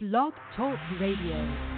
Blog Talk Radio.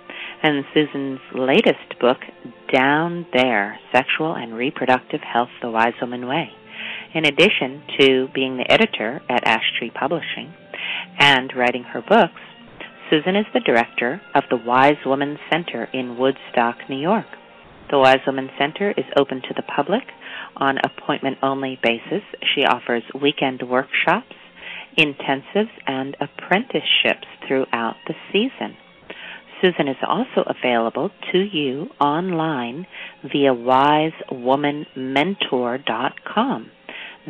and Susun's latest book, Down There Sexual and Reproductive Health the Wise Woman Way. In addition to being the editor at Ash Tree Publishing and writing her books, Susun is the director of the Wise Woman Center in Woodstock, New York. The Wise Woman Center is open to the public on appointment only basis. She offers weekend workshops, intensives, and apprenticeships throughout the season. Susun is also available to you online via wisewomanmentor.com.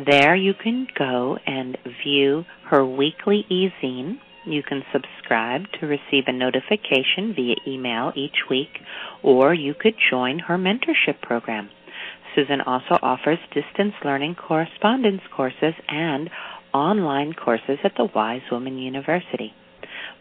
There you can go and view her weekly e-zine. You can subscribe to receive a notification via email each week, or you could join her mentorship program. Susun also offers distance learning correspondence courses and online courses at the Wise Woman University.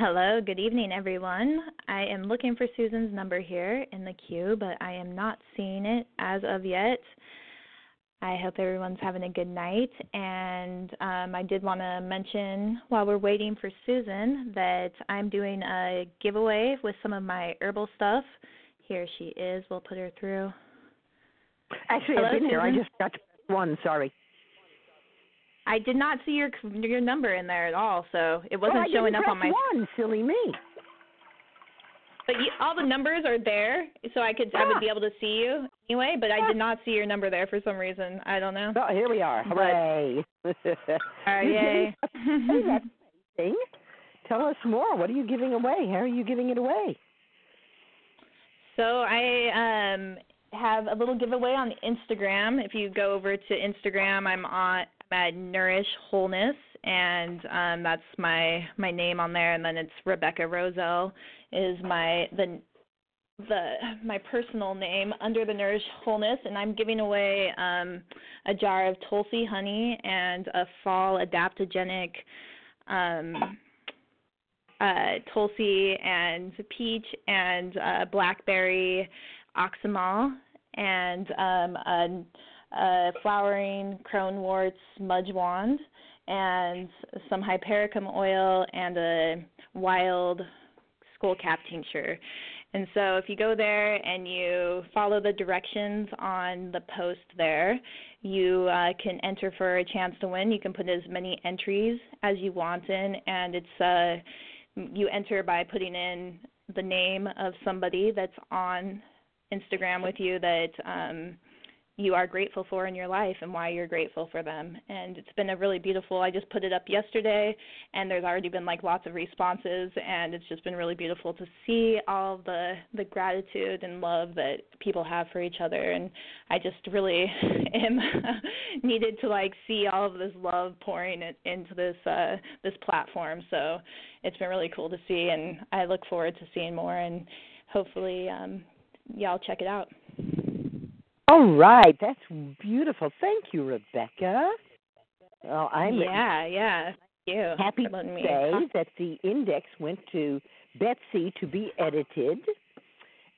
Hello, good evening, everyone. I am looking for Susun's number here in the queue, but I am not seeing it as of yet. I hope everyone's having a good night. And um, I did want to mention while we're waiting for Susun that I'm doing a giveaway with some of my herbal stuff. Here she is. We'll put her through. Actually, Hello, I've been here. I just got one. Sorry. I did not see your your number in there at all, so it wasn't I showing up on my one. Silly me. But you, all the numbers are there, so I could I would Ah. be able to see you anyway. But I did not see your number there for some reason. I don't know. Oh, here we are. But- Hooray! Uh, yay! Hey, that's amazing. Tell us more. What are you giving away? How are you giving it away? so I um have a little giveaway on Instagram. If you go over to Instagram, I'm on at Nourish Wholeness, and um that's my my name on there. And then it's Rebecca Roselle is my the the my personal name under the Nourish Wholeness, and I'm giving away um, a jar of Tulsi honey and a fall adaptogenic um, uh, Tulsi and peach and uh, blackberry oxymel and um, a, a flowering croneworts smudge wand and some hypericum oil and a wild skullcap tincture And so if you go there and you follow the directions on the post there, you uh, can enter for a chance to win. You can put as many entries as you want in, and it's uh, you enter by putting in the name of somebody that's on Instagram with you that um, you are grateful for in your life and why you're grateful for them. And it's been a really beautiful. I just put it up yesterday, and there's already been like lots of responses, and it's just been really beautiful to see all the the gratitude and love that people have for each other. And I just really am needed to like see all of this love pouring it into this uh, this platform. So it's been really cool to see, and I look forward to seeing more. And hopefully, um, y'all check it out. All right, that's beautiful. Thank you, Rebecca. Well, I'm yeah, yeah. Thank you. happy to me say that the index went to Betsy to be edited,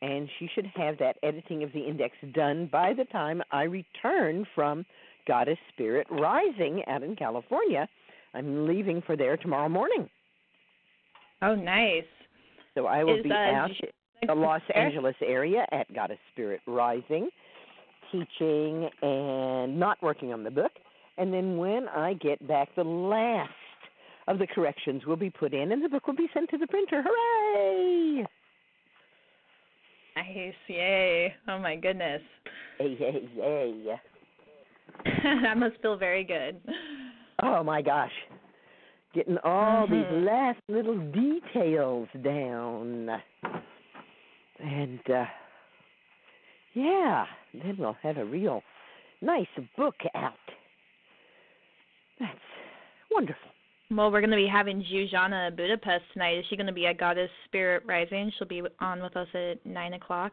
and she should have that editing of the index done by the time I return from Goddess Spirit Rising out in California. I'm leaving for there tomorrow morning, Oh, nice. so I will Is, be uh, out in the Los? Angeles area at Goddess Spirit Rising, teaching and not working on the book. And then when I get back, the last of the corrections will be put in, and the book will be sent to the printer. Hooray! Nice, yay! Oh my goodness, Hey, hey, hey! that must feel very good. Oh my gosh, getting all Mhm. these last little details down, and uh yeah, then we'll have a real nice book out. That's wonderful. Well, we're going to be having Zsuzsanna Budapest tonight. Is she going to be at Goddess Spirit Rising? She'll be on with us at nine o'clock.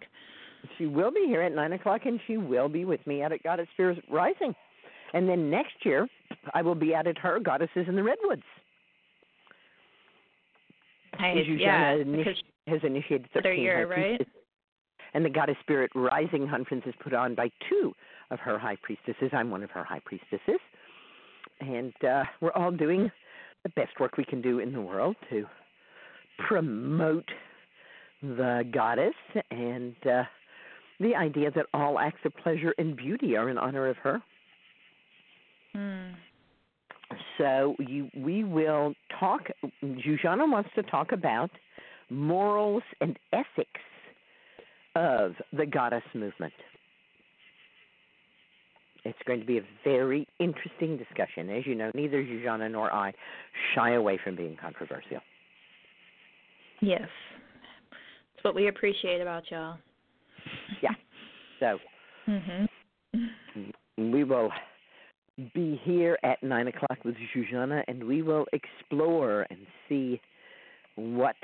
She will be here at nine o'clock, and she will be with me out at Goddess Spirit Rising. And then next year, I will be out at her Goddesses in the Redwoods. Nice, Zsuzsanna yeah, initi- has initiated Another 13 year, right? And the Goddess Spirit Rising Conference is put on by two of her high priestesses. I'm one of her high priestesses. And uh, we're all doing the best work we can do in the world to promote the goddess and uh, the idea that all acts of pleasure and beauty are in honor of her. Hmm. So you, we will talk. Zsuzsanna wants to talk about morals and ethics of the goddess movement. It's going to be a very interesting discussion. As you know, neither Zsuzsanna nor I shy away from being controversial. yes, it's what we appreciate about y'all. Yeah. So mm-hmm. we will be here at nine o'clock with Zsuzsanna, and we will explore and see what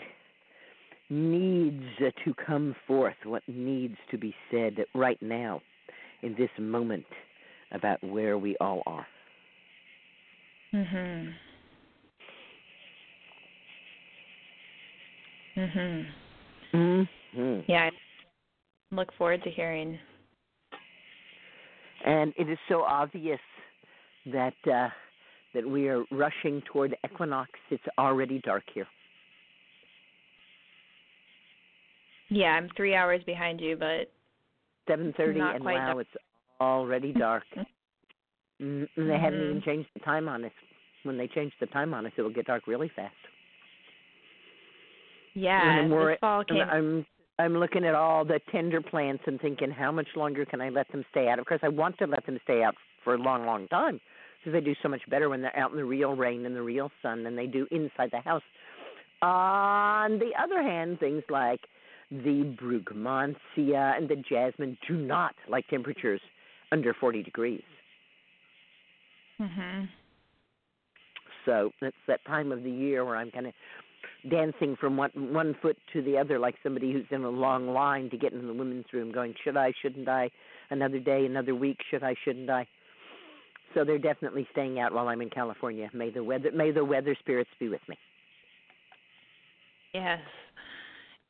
needs to come forth, what needs to be said right now in this moment about where we all are. Mhm. Mhm. Mm-hmm. Yeah. I look forward to hearing. And it is so obvious that uh, that we are rushing toward equinox. It's already dark here. Yeah, I'm three hours behind you, but Seven thirty, and wow, dark. it's already dark. Mm, and they haven't Mhm. even changed the time on us. When they change the time on us, it will get dark really fast. yeah, And this fall came. I'm I'm looking at all the tender plants and thinking, how much longer can I let them stay out? Of course, I want to let them stay out for a long, long time because they do so much better when they're out in the real rain and the real sun than they do inside the house. On the other hand, things like the brugmansia and the jasmine do not like temperatures under 40 degrees. Mm-hmm. So it's that time of the year where I'm kind of dancing from one one foot to the other, like somebody who's in a long line to get into the women's room, going, "Should I? Shouldn't I? Another day, another week. Should I? Shouldn't I?" So they're definitely staying out while I'm in California. May the weather may the weather spirits be with me. Yes.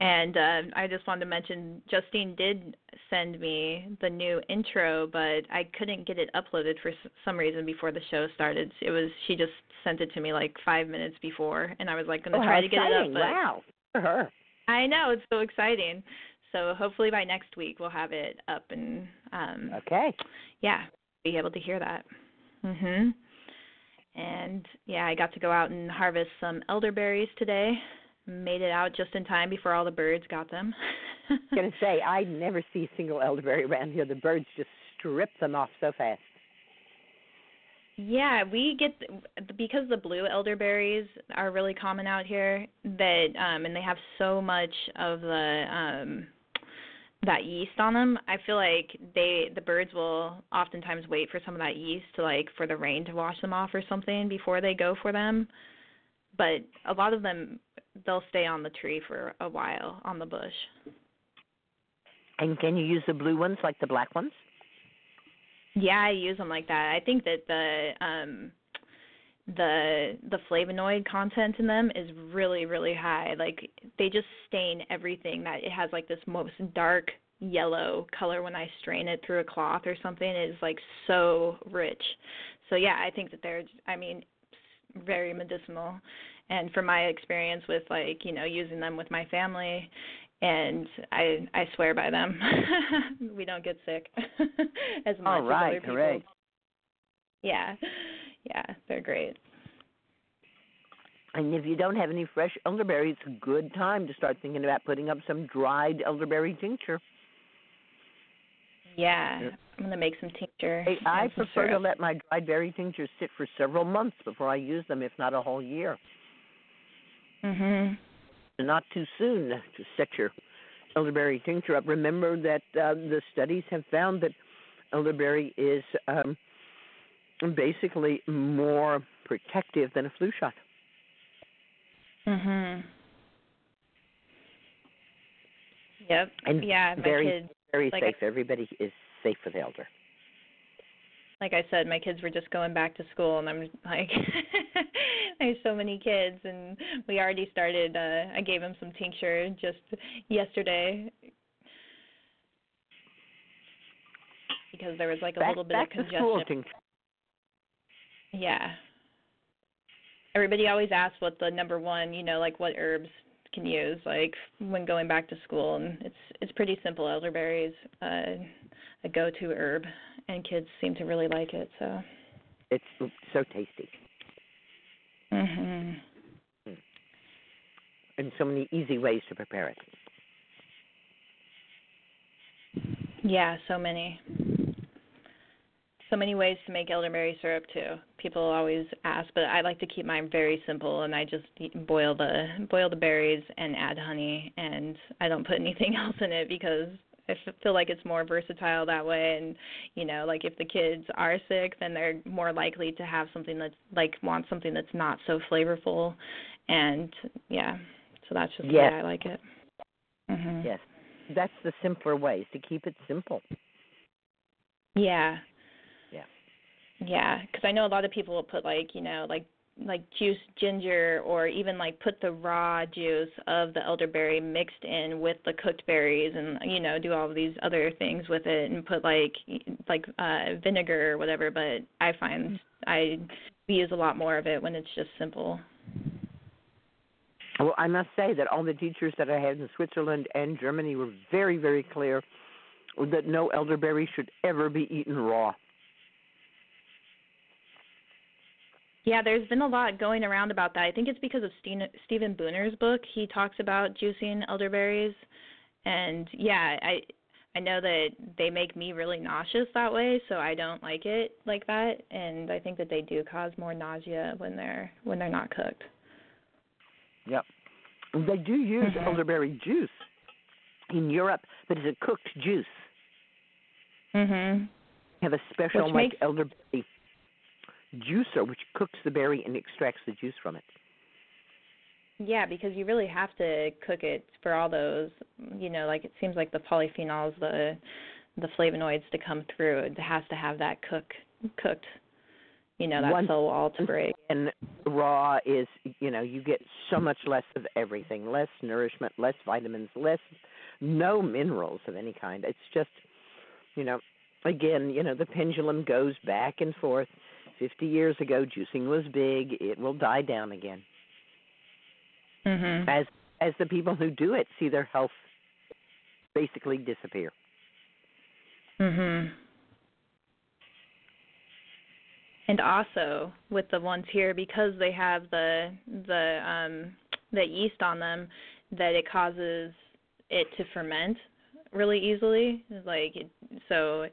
And uh, I just wanted to mention Justine did send me the new intro, but I couldn't get it uploaded for some reason before the show started. It was she just sent it to me like five minutes before, and I was like going to oh, try to get exciting! it up, but wow, for her. I know it's so exciting. So hopefully by next week we'll have it up and um Okay. yeah, be able to hear that. Mhm. And yeah, I got to go out and harvest some elderberries today. Made it out just in time before all the birds got them. I was gonna say I never see a single elderberry around here. The birds just strip them off so fast. Yeah, we get because the blue elderberries are really common out here that um and they have so much of the um that yeast on them. I feel like they the birds will oftentimes wait for some of that yeast to like for the rain to wash them off or something before they go for them. But a lot of them they'll stay on the tree for a while on the bush. And can you use the blue ones like the black ones? Yeah, I use them like that. I think that the um the the flavonoid content in them is really really high. Like they just stain everything that it has like this most dark yellow color when I strain it through a cloth or something. It is like so rich. So yeah, I think that they're I mean very medicinal. And from my experience with like, you know, using them with my family and I I swear by them. we don't get sick as much All right, as other people. hooray. Yeah. Yeah, they're great. And if you don't have any fresh elderberry, it's a good time to start thinking about putting up some dried elderberry tincture. Yeah. I'm gonna make some tincture. I, I prefer to let my dried berry tinctures sit for several months before I use them, if not a whole year. Mhm. Not too soon to set your elderberry tincture up. Remember that uh, the studies have found that elderberry is um, basically more protective than a flu shot. Mhm. Yep. And yeah, my very- kids Very Like safe. Everybody is safe with elder. Like I said, my kids were just going back to school, and I'm like, I have so many kids, and we already started. uh I gave them some tincture just yesterday because there was like a back little bit of congestion. Yeah. Everybody always asks what the number one, you know, like what herbs can use, like when going back to school, and it's it's pretty simple. Elderberry is uh, a go-to herb, and kids seem to really like it. So. It's so tasty Mhm. and so many easy ways to prepare it. Yeah, so many. So many ways to make elderberry syrup too. People always ask, but I like to keep mine very simple, and I just boil the boil the berries and add honey, and I don't put anything else in it because I feel like it's more versatile that way. And you know, like if the kids are sick, then they're more likely to have something that's like want something that's not so flavorful, and yeah, so that's just Yes. way I like it. Mhm. Yes, that's the simpler ways to keep it simple. Yeah. Yeah, because I know a lot of people will put like you know like like juice ginger or even like put the raw juice of the elderberry mixed in with the cooked berries and you know do all these other things with it and put like like uh vinegar or whatever but i find i use a lot more of it when it's just simple Well, I must say that all the teachers that I had in Switzerland and Germany were very, very clear that no elderberry should ever be eaten raw. Yeah, there's been a lot going around about that. I think it's because of Stephen Buhner's book. He talks about juicing elderberries, and yeah, I I know that they make me really nauseous that way, so I don't like it like that. And I think that they do cause more nausea when they're when they're not cooked. Yep. They do use Mhm. elderberry juice in Europe, but it's a cooked juice. Mhm. They have a special Which like makes- elderberry juicer which cooks the berry and extracts the juice from it. Yeah, because you really have to cook it for all those, you know, like it seems like the polyphenols, the the flavonoids to come through. It has to have that cook cooked, you know, that Once- cell wall to break. And raw is, you know, you get so much less of everything, less nourishment, less vitamins, less no minerals of any kind. It's just, you know, again, you know, the pendulum goes back and forth. 50 years ago, juicing was big. It will die down again. Mhm. As as the people who do it see their health basically disappear. Mhm. And also with the ones here because they have the the um the yeast on them that it causes it to ferment really easily like it, so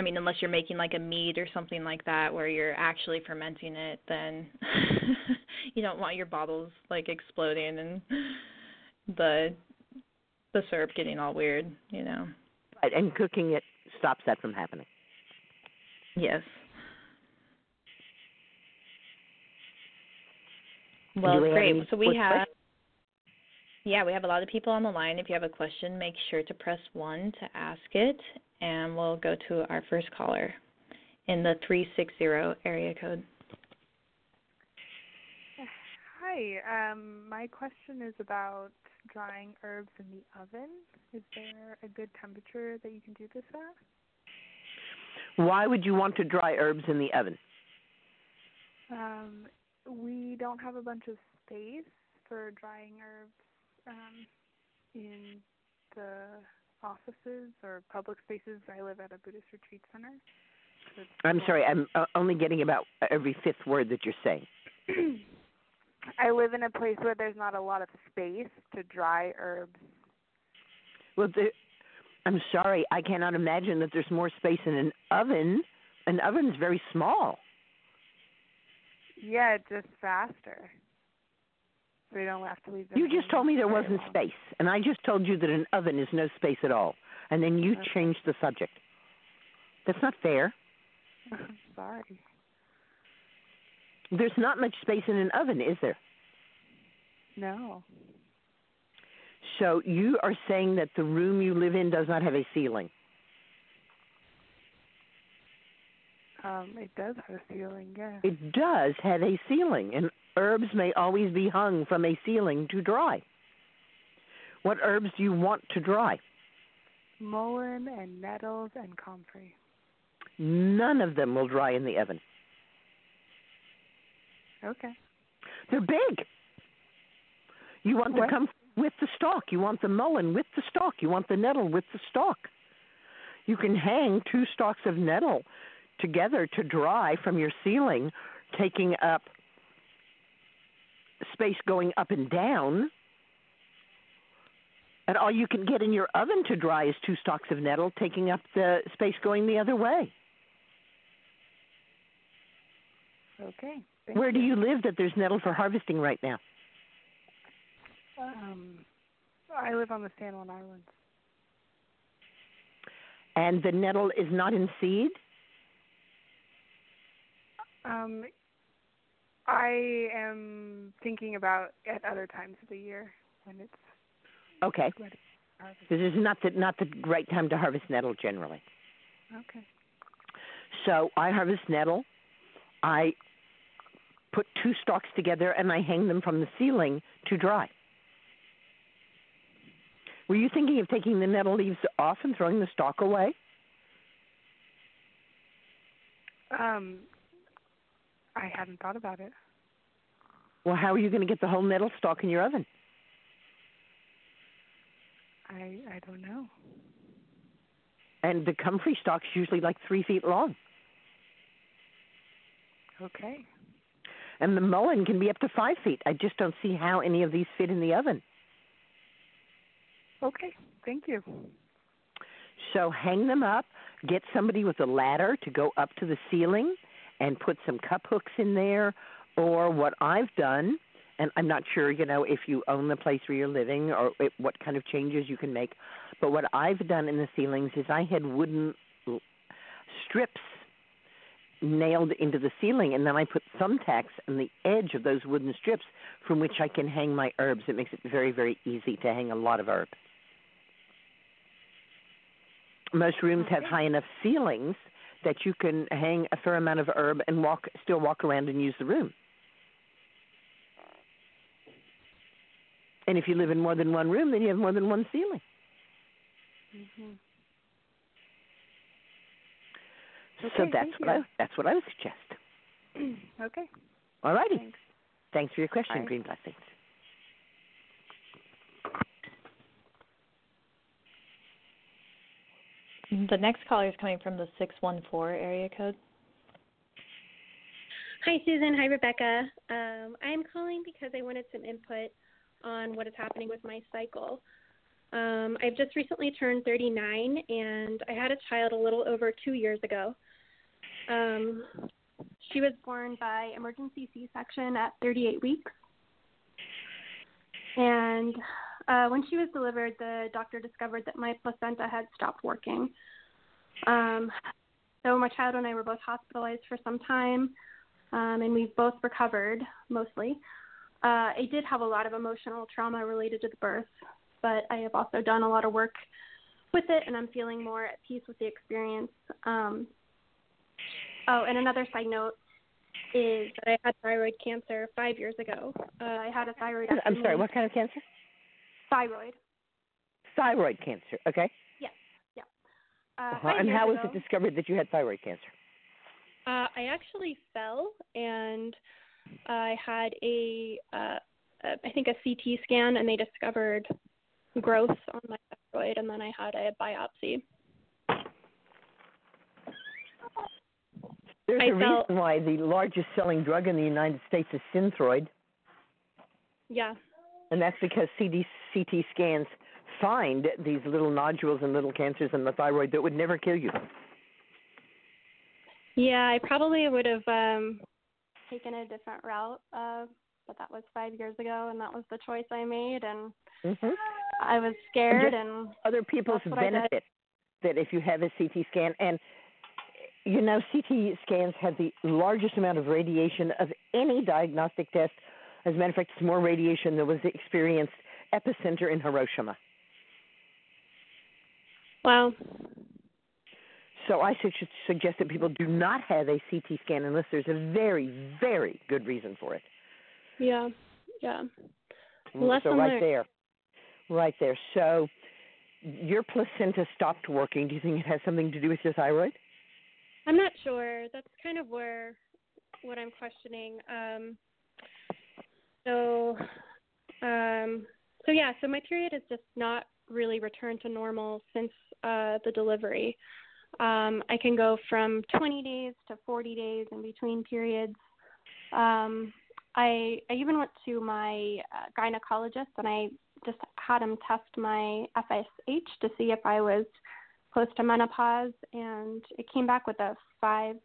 I mean unless you're making like a mead or something like that where you're actually fermenting it then you don't want your bottles like exploding and the the syrup getting all weird, you know. Right, and cooking it stops that from happening. Yes. Well, we great. So we have questions? yeah, we have a lot of people on the line. If you have a question, make sure to press 1 to ask it and we'll go to our first caller in the 360 area code. Hi. Um, my question is about drying herbs in the oven. Is there a good temperature that you can do this at? Why would you want to dry herbs in the oven? Um, we don't have a bunch of space for drying herbs um, in the offices or public spaces. I live at a Buddhist retreat center. So I'm sorry, I'm uh, only getting about every fifth word that you're saying. I live in a place where there's not a lot of space to dry herbs. Well, the, I'm sorry, I cannot imagine that there's more space in an oven. An oven's very small. Yeah, it's just faster. Don't have to leave. You just told me there wasn't long. space, and I just told you that an oven is no space at all, and then you Okay. changed the subject. That's not fair. I'm Sorry. There's not much space in an oven, is there? No. So you are saying that the room you live in does not have a ceiling. Um, it does have a ceiling, yeah. It does have a ceiling, and herbs may always be hung from a ceiling to dry. What herbs do you want to dry? Mullein and nettles and comfrey. None of them will dry in the oven. Okay. They're big. You want What? the comfrey with the stalk. You want the mullein with the stalk. You want the nettle with the stalk. You can hang two stalks of nettle together to dry from your ceiling, taking up space going up and down. And all you can get in your oven to dry is two stalks of nettle, taking up the space going the other way. Okay. Where do you live that there's nettle for harvesting right now? Um, I live on the San Juan Islands. And the nettle is not in seed? Um, I am thinking about at other times of the year when it's Okay. ready for harvest. This is not the not the right time to harvest nettle generally. Okay. So I harvest nettle. I put two stalks together and I hang them from the ceiling to dry. Were you thinking of taking the nettle leaves off and throwing the stalk away? Um, I hadn't thought about it. Well, how are you going to get the whole nettle stalk in your oven? I I don't know. And the comfrey stalk's usually like three feet long, Okay. and the mullein can be up to five feet. I just don't see how any of these fit in the oven. Okay. Thank you. So hang them up, get somebody with a ladder to go up to the ceiling and put some cup hooks in there or what I've done and I'm not sure, you know, if you own the place where you're living or it, what kind of changes you can make, but what I've done in the ceilings is I had wooden strips nailed into the ceiling and then I put thumbtacks on the edge of those wooden strips from which I can hang my herbs. It makes it very very easy to hang a lot of herbs. Most rooms have high enough ceilings that you can hang a fair amount of herb and walk still walk around and use the room. And if you live in more than one room, then you have more than one ceiling. hmm so that's what I that's what I would suggest. okay. All righty. Thanks. Thanks for your question. Green blessings. And the next caller is coming from the 614 area code. Hi, Susun. Hi, Rebecca. Um, I'm calling because I wanted some input on what is happening with my cycle. Um, I've just recently turned 39, and I had a child a little over two years ago. Um, she was born by emergency C-section at 38 weeks, and uh, when she was delivered, the doctor discovered that my placenta had stopped working. Um, so my child and I were both hospitalized for some time, um, and we've both recovered mostly. Uh, I did have a lot of emotional trauma related to the birth, but I have also done a lot of work with it, and I'm feeling more at peace with the experience. Um, oh, and another side note is that I had thyroid cancer five years ago. Uh, I had a thyroid. I'm sorry, what kind of cancer? Thyroid. Thyroid cancer. Okay. Yes. Yeah. Uh, Uh-huh. And years how was it discovered that you had thyroid cancer? Uh, I actually fell and I had a, uh, a, I think a CT scan, and they discovered growth on my thyroid, and then I had a biopsy. There's I a felt- reason why the largest selling drug in the United States is Synthroid, Yeah. and that's because CD, CT scans find these little nodules and little cancers in the thyroid that would never kill you. Yeah, I probably would have um taken a different route, uh, but that was five years ago, and that was the choice I made, and hmm I was scared, just- and Other people's That's what I did. benefit that if you have a CT scan, and you know, CT scans have the largest amount of radiation of any diagnostic test. As a matter of fact, it's more radiation than was experienced epicenter in Hiroshima. wow. So I should suggest that people do not have a CT scan unless there's a very, very good reason for it. Yeah. Yeah. Mm, so right learned. there, right there. So your placenta stopped working. Do you think it has something to do with your thyroid? I'm not sure. That's kind of where what I'm questioning. Um, so, um, so yeah. So my period has just not really returned to normal since uh, the delivery. Um, I can go from 20 days to 40 days in between periods. Um, I I even went to my uh, gynecologist and I just had him test my FSH to see if I was close to menopause, and it came back with a five,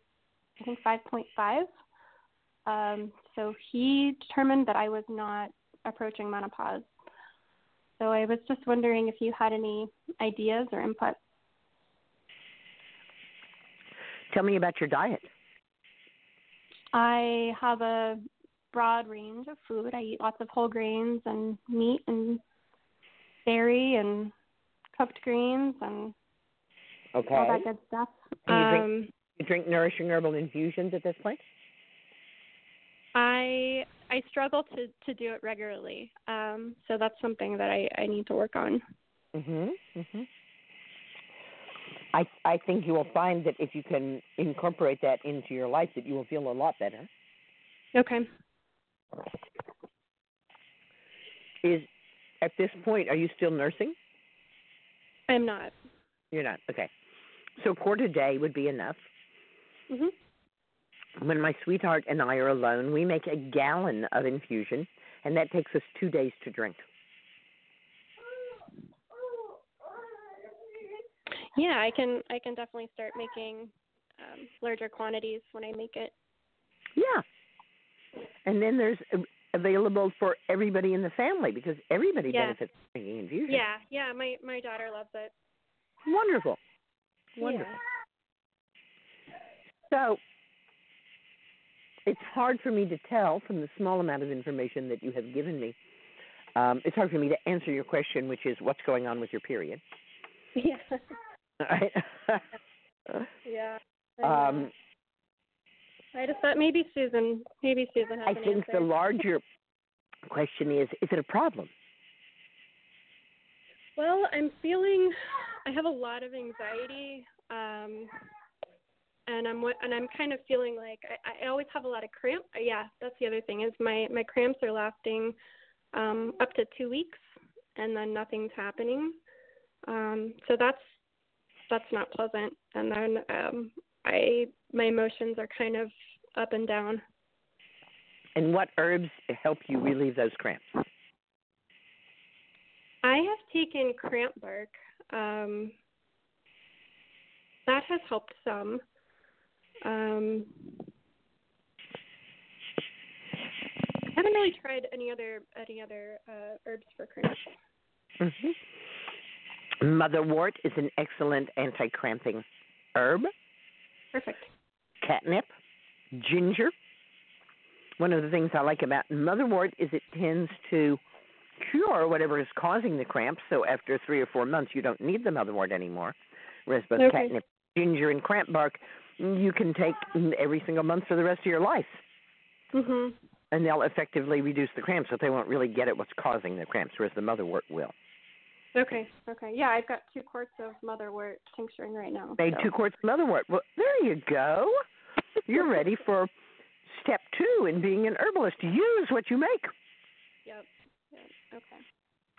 I think 5.5. Um, so he determined that I was not approaching menopause. So I was just wondering if you had any ideas or input. Tell me about your diet. I have a broad range of food. I eat lots of whole grains and meat and dairy and cooked greens and Okay. all that good stuff. And you drink- Um, You drink nourishing herbal infusions at this point? I I struggle to to do it regularly. Um, so that's something that I I need to work on. Mhm. Mhm. I I think you will find that if you can incorporate that into your life, that you will feel a lot better. Okay. Is at this point, are you still nursing? I'm not. You're not. Okay. So a quart a day would be enough. Mhm. When my sweetheart and I are alone, we make a gallon of infusion, and that takes us two days to drink. Yeah, I can I can definitely start making um, larger quantities when I make it. Yeah. And then there's available for everybody in the family because everybody Yeah. benefits from drinking infusion. Yeah, yeah. My my daughter loves it. Wonderful. Wonderful. So it's hard for me to tell from the small amount of information that you have given me. Um, it's hard for me to answer your question, which is what's going on with your period. Yeah. All right. yeah. I um, I just thought maybe Susun, maybe Susun has I think answer. the larger question is: Is it a problem? Well, I'm feeling I have a lot of anxiety, um, and I'm and I'm kind of feeling like I, I always have a lot of cramp. Yeah, that's the other thing is my my cramps are lasting um, up to two weeks, and then nothing's happening. Um, so that's that's not pleasant. And then um I my emotions are kind of up and down. And what herbs help you relieve those cramps? I have taken cramp bark. Um, that has helped some. Um, I haven't really tried any other any other uh, herbs for cramps. hmm Motherwort is an excellent anti-cramping herb. Perfect. Catnip, ginger. One of the things I like about motherwort is it tends to cure whatever is causing the cramps. So after three or four months, you don't need the motherwort anymore. Whereas both Okay. catnip, ginger, and cramp bark, you can take every single month for the rest of your life, Mhm. and they'll effectively reduce the cramps, but they won't really get at what's causing the cramps, whereas the motherwort will. Okay. Okay. Yeah, I've got two quarts of motherwort tincturing right now. Made so. two quarts of motherwort. Well, there you go. You're ready for step two in being an herbalist. Use what you make, Yep. Yep. Okay.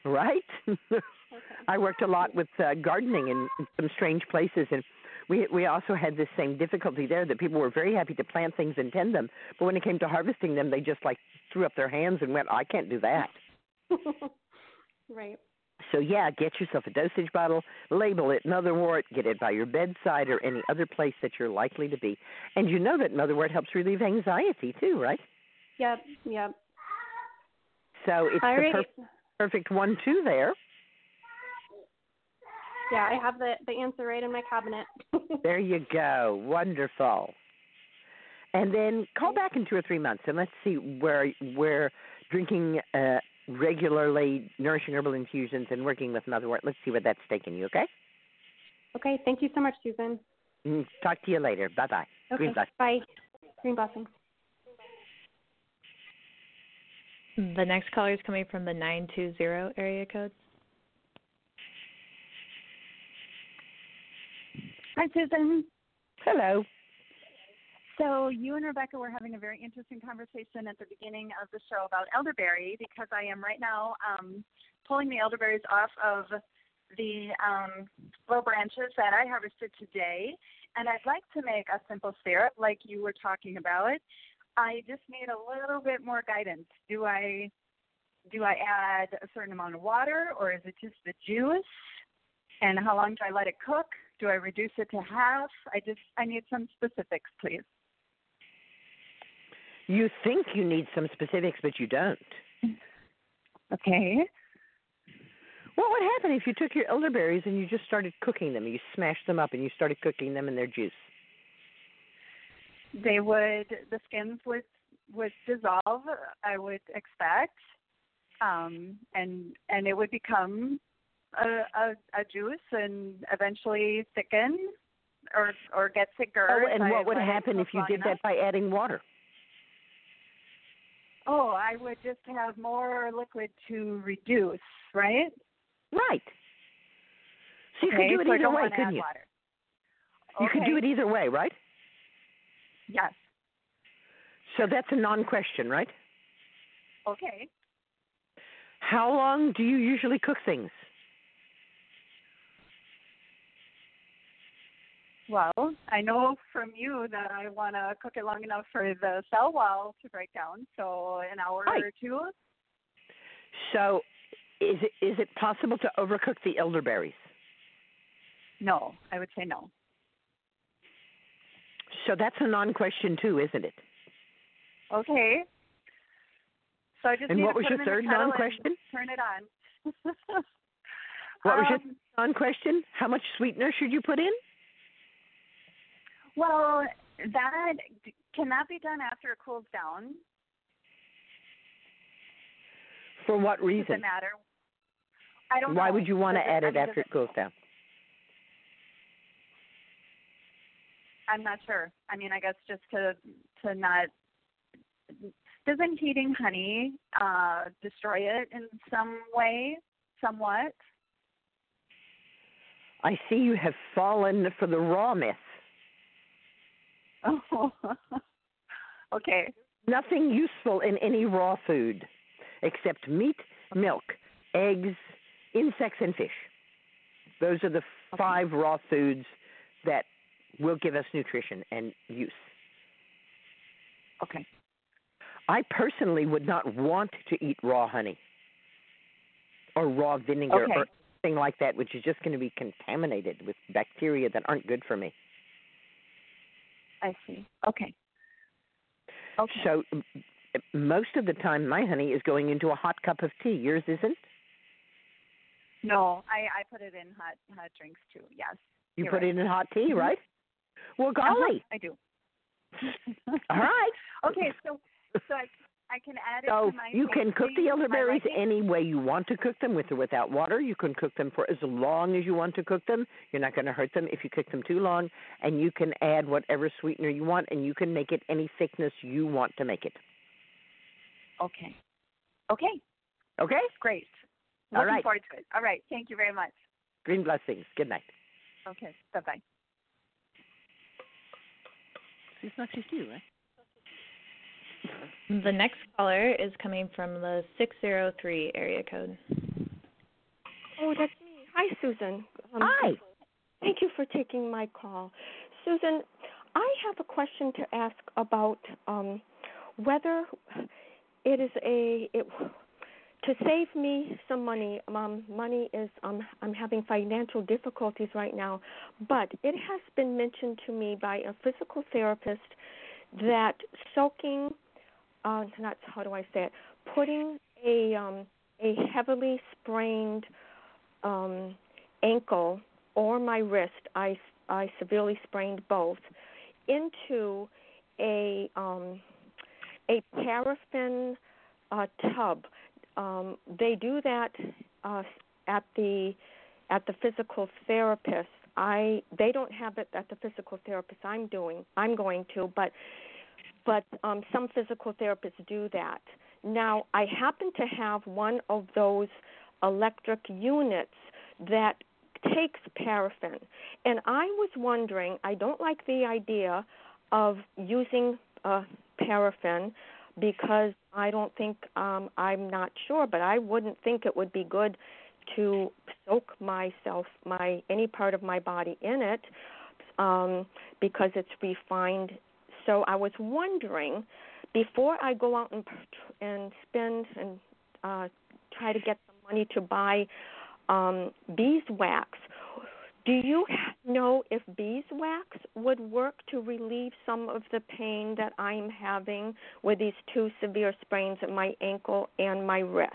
right? Okay. I worked a lot with uh, gardening in some strange places, and we we also had this same difficulty there that people were very happy to plant things and tend them, but when it came to harvesting them, they just like threw up their hands and went, "I can't do that." right. So yeah, get yourself a dosage bottle, label it motherwort, get it by your bedside or any other place that you're likely to be, and you know that motherwort helps relieve anxiety too, right? Yep. Yep. So it's the Alrighty. per- perfect one-two there. Yeah, I have the the answer right in my cabinet. There you go. Wonderful. And then call back in two or three months and let's see where where drinking uh, regularly nourishing herbal infusions and working with motherwort. Let's see where that's taken you. Okay. okay. Thank you so much, Susun. Mm, Talk to you later. Bye bye. Okay. Green blessings. Bye. Green blessings. The next caller is coming from the 920 area code. Hi, Susun. Hello. So you and Rebecca were having a very interesting conversation at the beginning of the show about elderberry because I am right now um, pulling the elderberries off of the um, low branches that I harvested today, and I'd like to make a simple syrup like you were talking about. I just need a little bit more guidance. Do I do I add a certain amount of water, or is it just the juice? And how long do I let it cook? Do I reduce it to half? I just I need some specifics, please. You think you need some specifics, but you don't. Okay. What would happen if you took your elderberries and you just started cooking them? You smashed them up and you started cooking them in their juice. They would the skins would would dissolve, I would expect. Um and and it would become a, a, a juice and eventually thicken or or get thicker. Oh, and I what would happen if you did enough. that by adding water? Oh, I would just have more liquid to reduce, right? Right. So you okay, could do it so either way, couldn't you? Water. You could do it either way, right? Yes. So that's a non-question, right? Okay. How long do you usually cook things? Well, I know from you that I want to cook it long enough for the cell wall to break down, so an hour Right. or two. So is it is it possible to overcook the elderberries? No, I would say no. So that's a non-question too, isn't it? Okay. So I just And need what to was put your third non-question? Turn it on. What was your Um, non-question? How much sweetener should you put in? Well, that can that be done after it cools down? For what reason? Does it matter? I don't Why know. would you want to Does add I it mean, after does it cools down? I'm not sure. I mean, I guess just to to not doesn't heating honey uh destroy it in some way, somewhat? I see you have fallen for the raw myth. Oh. okay. Nothing useful in any raw food except meat, milk, eggs, insects, and fish. Those are the five raw foods that will give us nutrition and use. Okay. I personally would not want to eat raw honey or raw vinegar Okay. or anything like that, which is just going to be contaminated with bacteria that aren't good for me. I see. Okay. Okay. So most of the time, my honey is going into a hot cup of tea. Yours isn't. no, I I put it in hot hot drinks too. Yes. You put right. it in hot tea, Mhm. right? Well, Uh-huh, golly. I do. All right. Okay, so so I I can add it So to my you can cook the elderberries any way you want to cook them, with or without water. You can cook them for as long as you want to cook them. You're not going to hurt them if you cook them too long, and you can add whatever sweetener you want, and you can make it any thickness you want to make it. Okay. Okay. Okay? Great. All Looking right. forward to it. All right. Thank you very much. Green blessings. Good night. Okay. Bye bye. It's not just you, right? The next caller is coming from the 603 area code. Oh, that's me. Hi, Susun. Um, Hi. Thank you for taking my call. Susun, I have a question to ask about um, whether it is a it, to save me some money. Um, money is um, I'm having financial difficulties right now, but it has been mentioned to me by a physical therapist that soaking, uh, not how do I say it, putting a um, a heavily sprained um, ankle or my wrist, I, I severely sprained both, into a um, a paraffin uh, tub. Um, they do that uh, at the at the physical therapist. I they don't have it at the physical therapist I'm doing. I'm going to, but but um, some physical therapists do that. Now I happen to have one of those electric units that takes paraffin. And I was wondering, I don't like the idea of using uh, paraffin because I don't think um I'm not sure, but I wouldn't think it would be good to soak myself my any part of my body in it um because it's refined. So I was wondering before I go out and and spend and uh try to get some money to buy um, beeswax. Do you know if beeswax would work to relieve some of the pain that I'm having with these two severe sprains at my ankle and my wrist?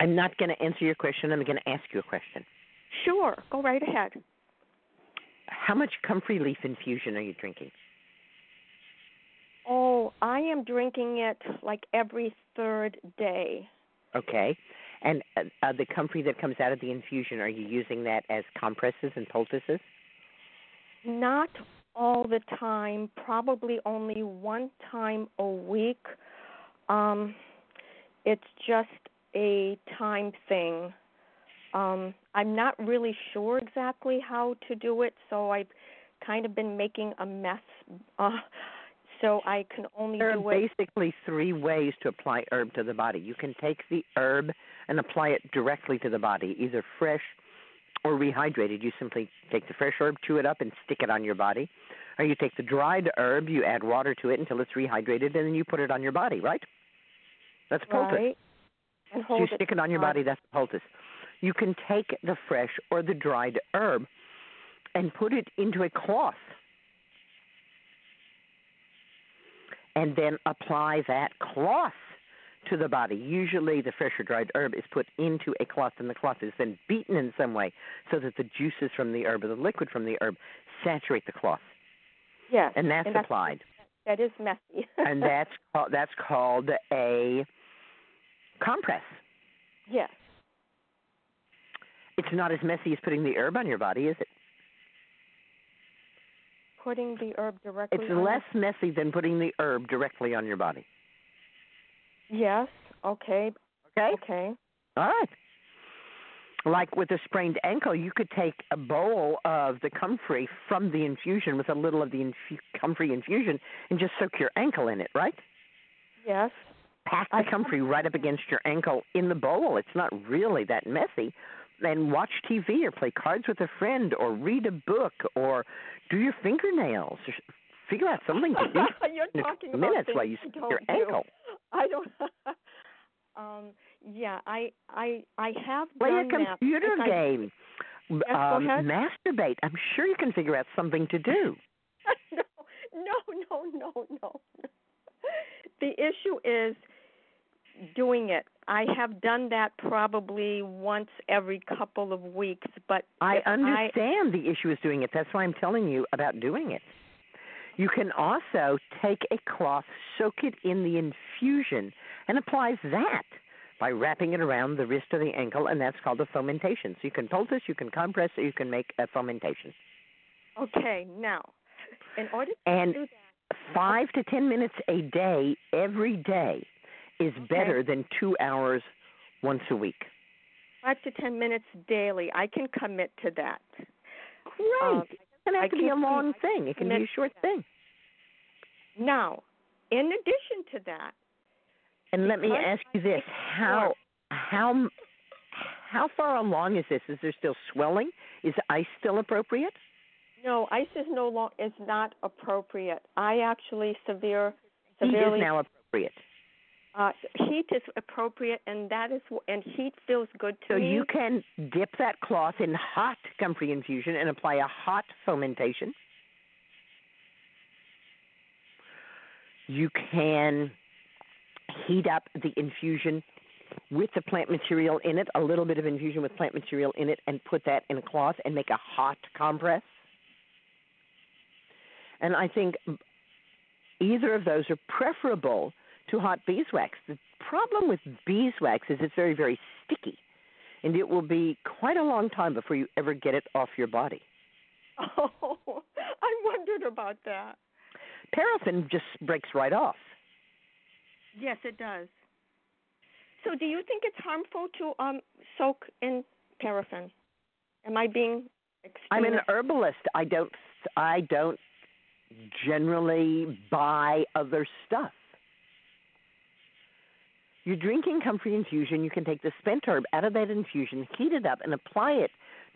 I'm not going to answer your question. I'm going to ask you a question. Sure, go right ahead. How much comfrey leaf infusion are you drinking? Oh, I am drinking it like every third day. Okay. And uh, uh, the comfrey that comes out of the infusion, are you using that as compresses and poultices? Not all the time, probably only one time a week. Um, it's just a time thing. Um, I'm not really sure exactly how to do it, so I've kind of been making a mess. Uh, so I can only There do are it. basically three ways to apply herb to the body. You can take the herb and apply it directly to the body, either fresh or rehydrated. You simply take the fresh herb, chew it up, and stick it on your body. Or you take the dried herb, you add water to it until it's rehydrated, and then you put it on your body, right? That's poultice. Right. And hold So you stick it on your body, that's poultice. You can take the fresh or the dried herb and put it into a cloth and then apply that cloth to the body. Usually, the fresh or dried herb is put into a cloth, and the cloth is then beaten in some way so that the juices from the herb or the liquid from the herb saturate the cloth, Yes. and that's and that's, applied. That is messy. and that's called, that's called a compress. yes. It's not as messy as putting the herb on your body, is it? Putting the herb directly. It's less messy than putting the herb directly on your body. Yes. Okay. Okay? Okay. All right. Like with a sprained ankle, you could take a bowl of the comfrey from the infusion with a little of the infu- comfrey infusion and just soak your ankle in it, right? Yes. Pack the I- comfrey right up against your ankle in the bowl. It's not really that messy. And watch TV or play cards with a friend or read a book or do your fingernails. Or figure out something to do You're in talking about minutes things while you I your do. ankle. I don't. um. Yeah. I. I. I have Play a done that. computer I- game. Yes, go um, masturbate. I'm sure you can figure out something to do. no, no, no, no, no. The issue is doing it. I have done that probably once every couple of weeks, but I understand the issue is doing it. That's why I'm telling you about doing it. You can also take a cloth, soak it in the infusion, and apply that by wrapping it around the wrist or the ankle, and that's called a fomentation. So you can poultice, you can compress, or you can make a fomentation. Okay, now, in order to And do that, five to ten minutes a day, every day, is better than two hours once a week. five to ten minutes daily, I can commit to that. Great. Um, it doesn't have I to be a long thing. It can be a short thing. Now, in addition to that, And let me ask you this: how how how far along is this? Is there still swelling? Is ice still appropriate? no, ice is no long is not appropriate. I actually severe severely is now appropriate. Uh, heat is appropriate, and that is and heat feels good to So me. you can dip that cloth in hot comfrey infusion and apply a hot fomentation. You can heat up the infusion with the plant material in it, a little bit of infusion with plant material in it, and put that in a cloth and make a hot compress. And I think either of those are preferable to hot beeswax. The problem with beeswax is it's very, very sticky, and it will be quite a long time before you ever get it off your body. Oh, I wondered about that. Paraffin just breaks right off. Yes, it does. So, do you think it's harmful to um soak in paraffin? Am I being I'm an herbalist. I don't. I don't generally buy other stuff. You're drinking comfrey infusion. You can take the spent herb out of that infusion, heat it up, and apply it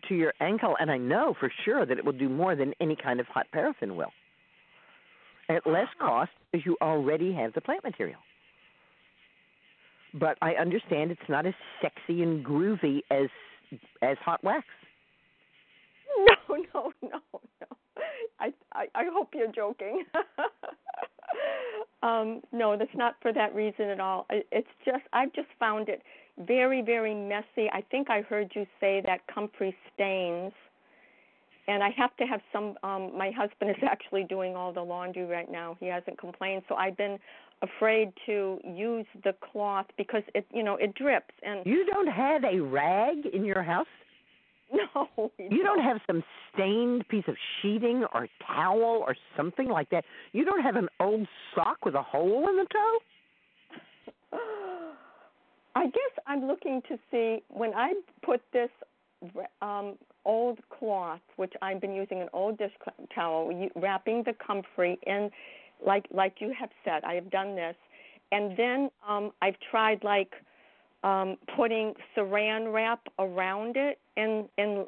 to your ankle. And I know for sure that it will do more than any kind of hot paraffin will. At less cost because you already have the plant material. But I understand it's not as sexy and groovy as as hot wax. No, no, no, no. I I, I hope you're joking. um, no, that's not for that reason at all. It's just I've just found it very, very messy. I think I heard you say that comfrey stains. And I have to have some um my husband is actually doing all the laundry right now. He hasn't complained. So I've been afraid to use the cloth because it you know, it drips and You don't have a rag in your house? no. You don't have some stained piece of sheeting or towel or something like that. You don't have an old sock with a hole in the toe? I guess I'm looking to see when I put this um, old cloth, which I've been using an old dish towel, wrapping the comfrey in, like like you have said, I have done this, and then um, I've tried like um, putting Saran wrap around it and and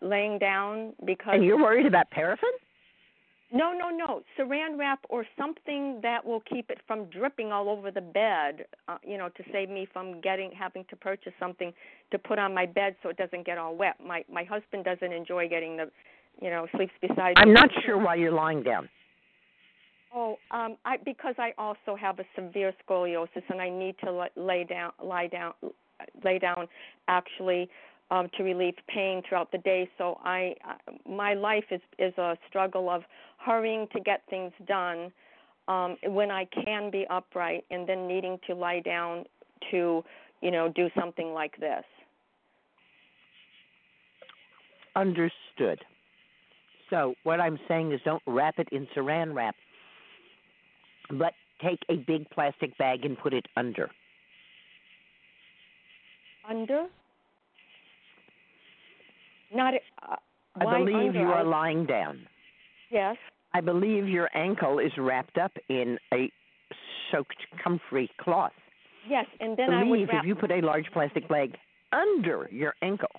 laying down because And you're worried about paraffin? no, no, no. Saran wrap or something that will keep it from dripping all over the bed. Uh, you know, to save me from getting having to purchase something to put on my bed so it doesn't get all wet. My my husband doesn't enjoy getting the, you know, sleeps beside. I'm me. not sure why you're lying down. Oh, um, I because I also have a severe scoliosis and I need to lay down, lie down, lay down, actually, um, to relieve pain throughout the day. So I, my life is is a struggle of hurrying to get things done um, when I can be upright, and then needing to lie down to, you know, do something like this. Understood. So what I'm saying is don't wrap it in saran wrap, but take a big plastic bag and put it under. Under. Not. Uh, I believe you are lying down. Yes. I believe your ankle is wrapped up in a soaked comfrey cloth. Yes, and then believe I would wrap if you put a large plastic bag under your ankle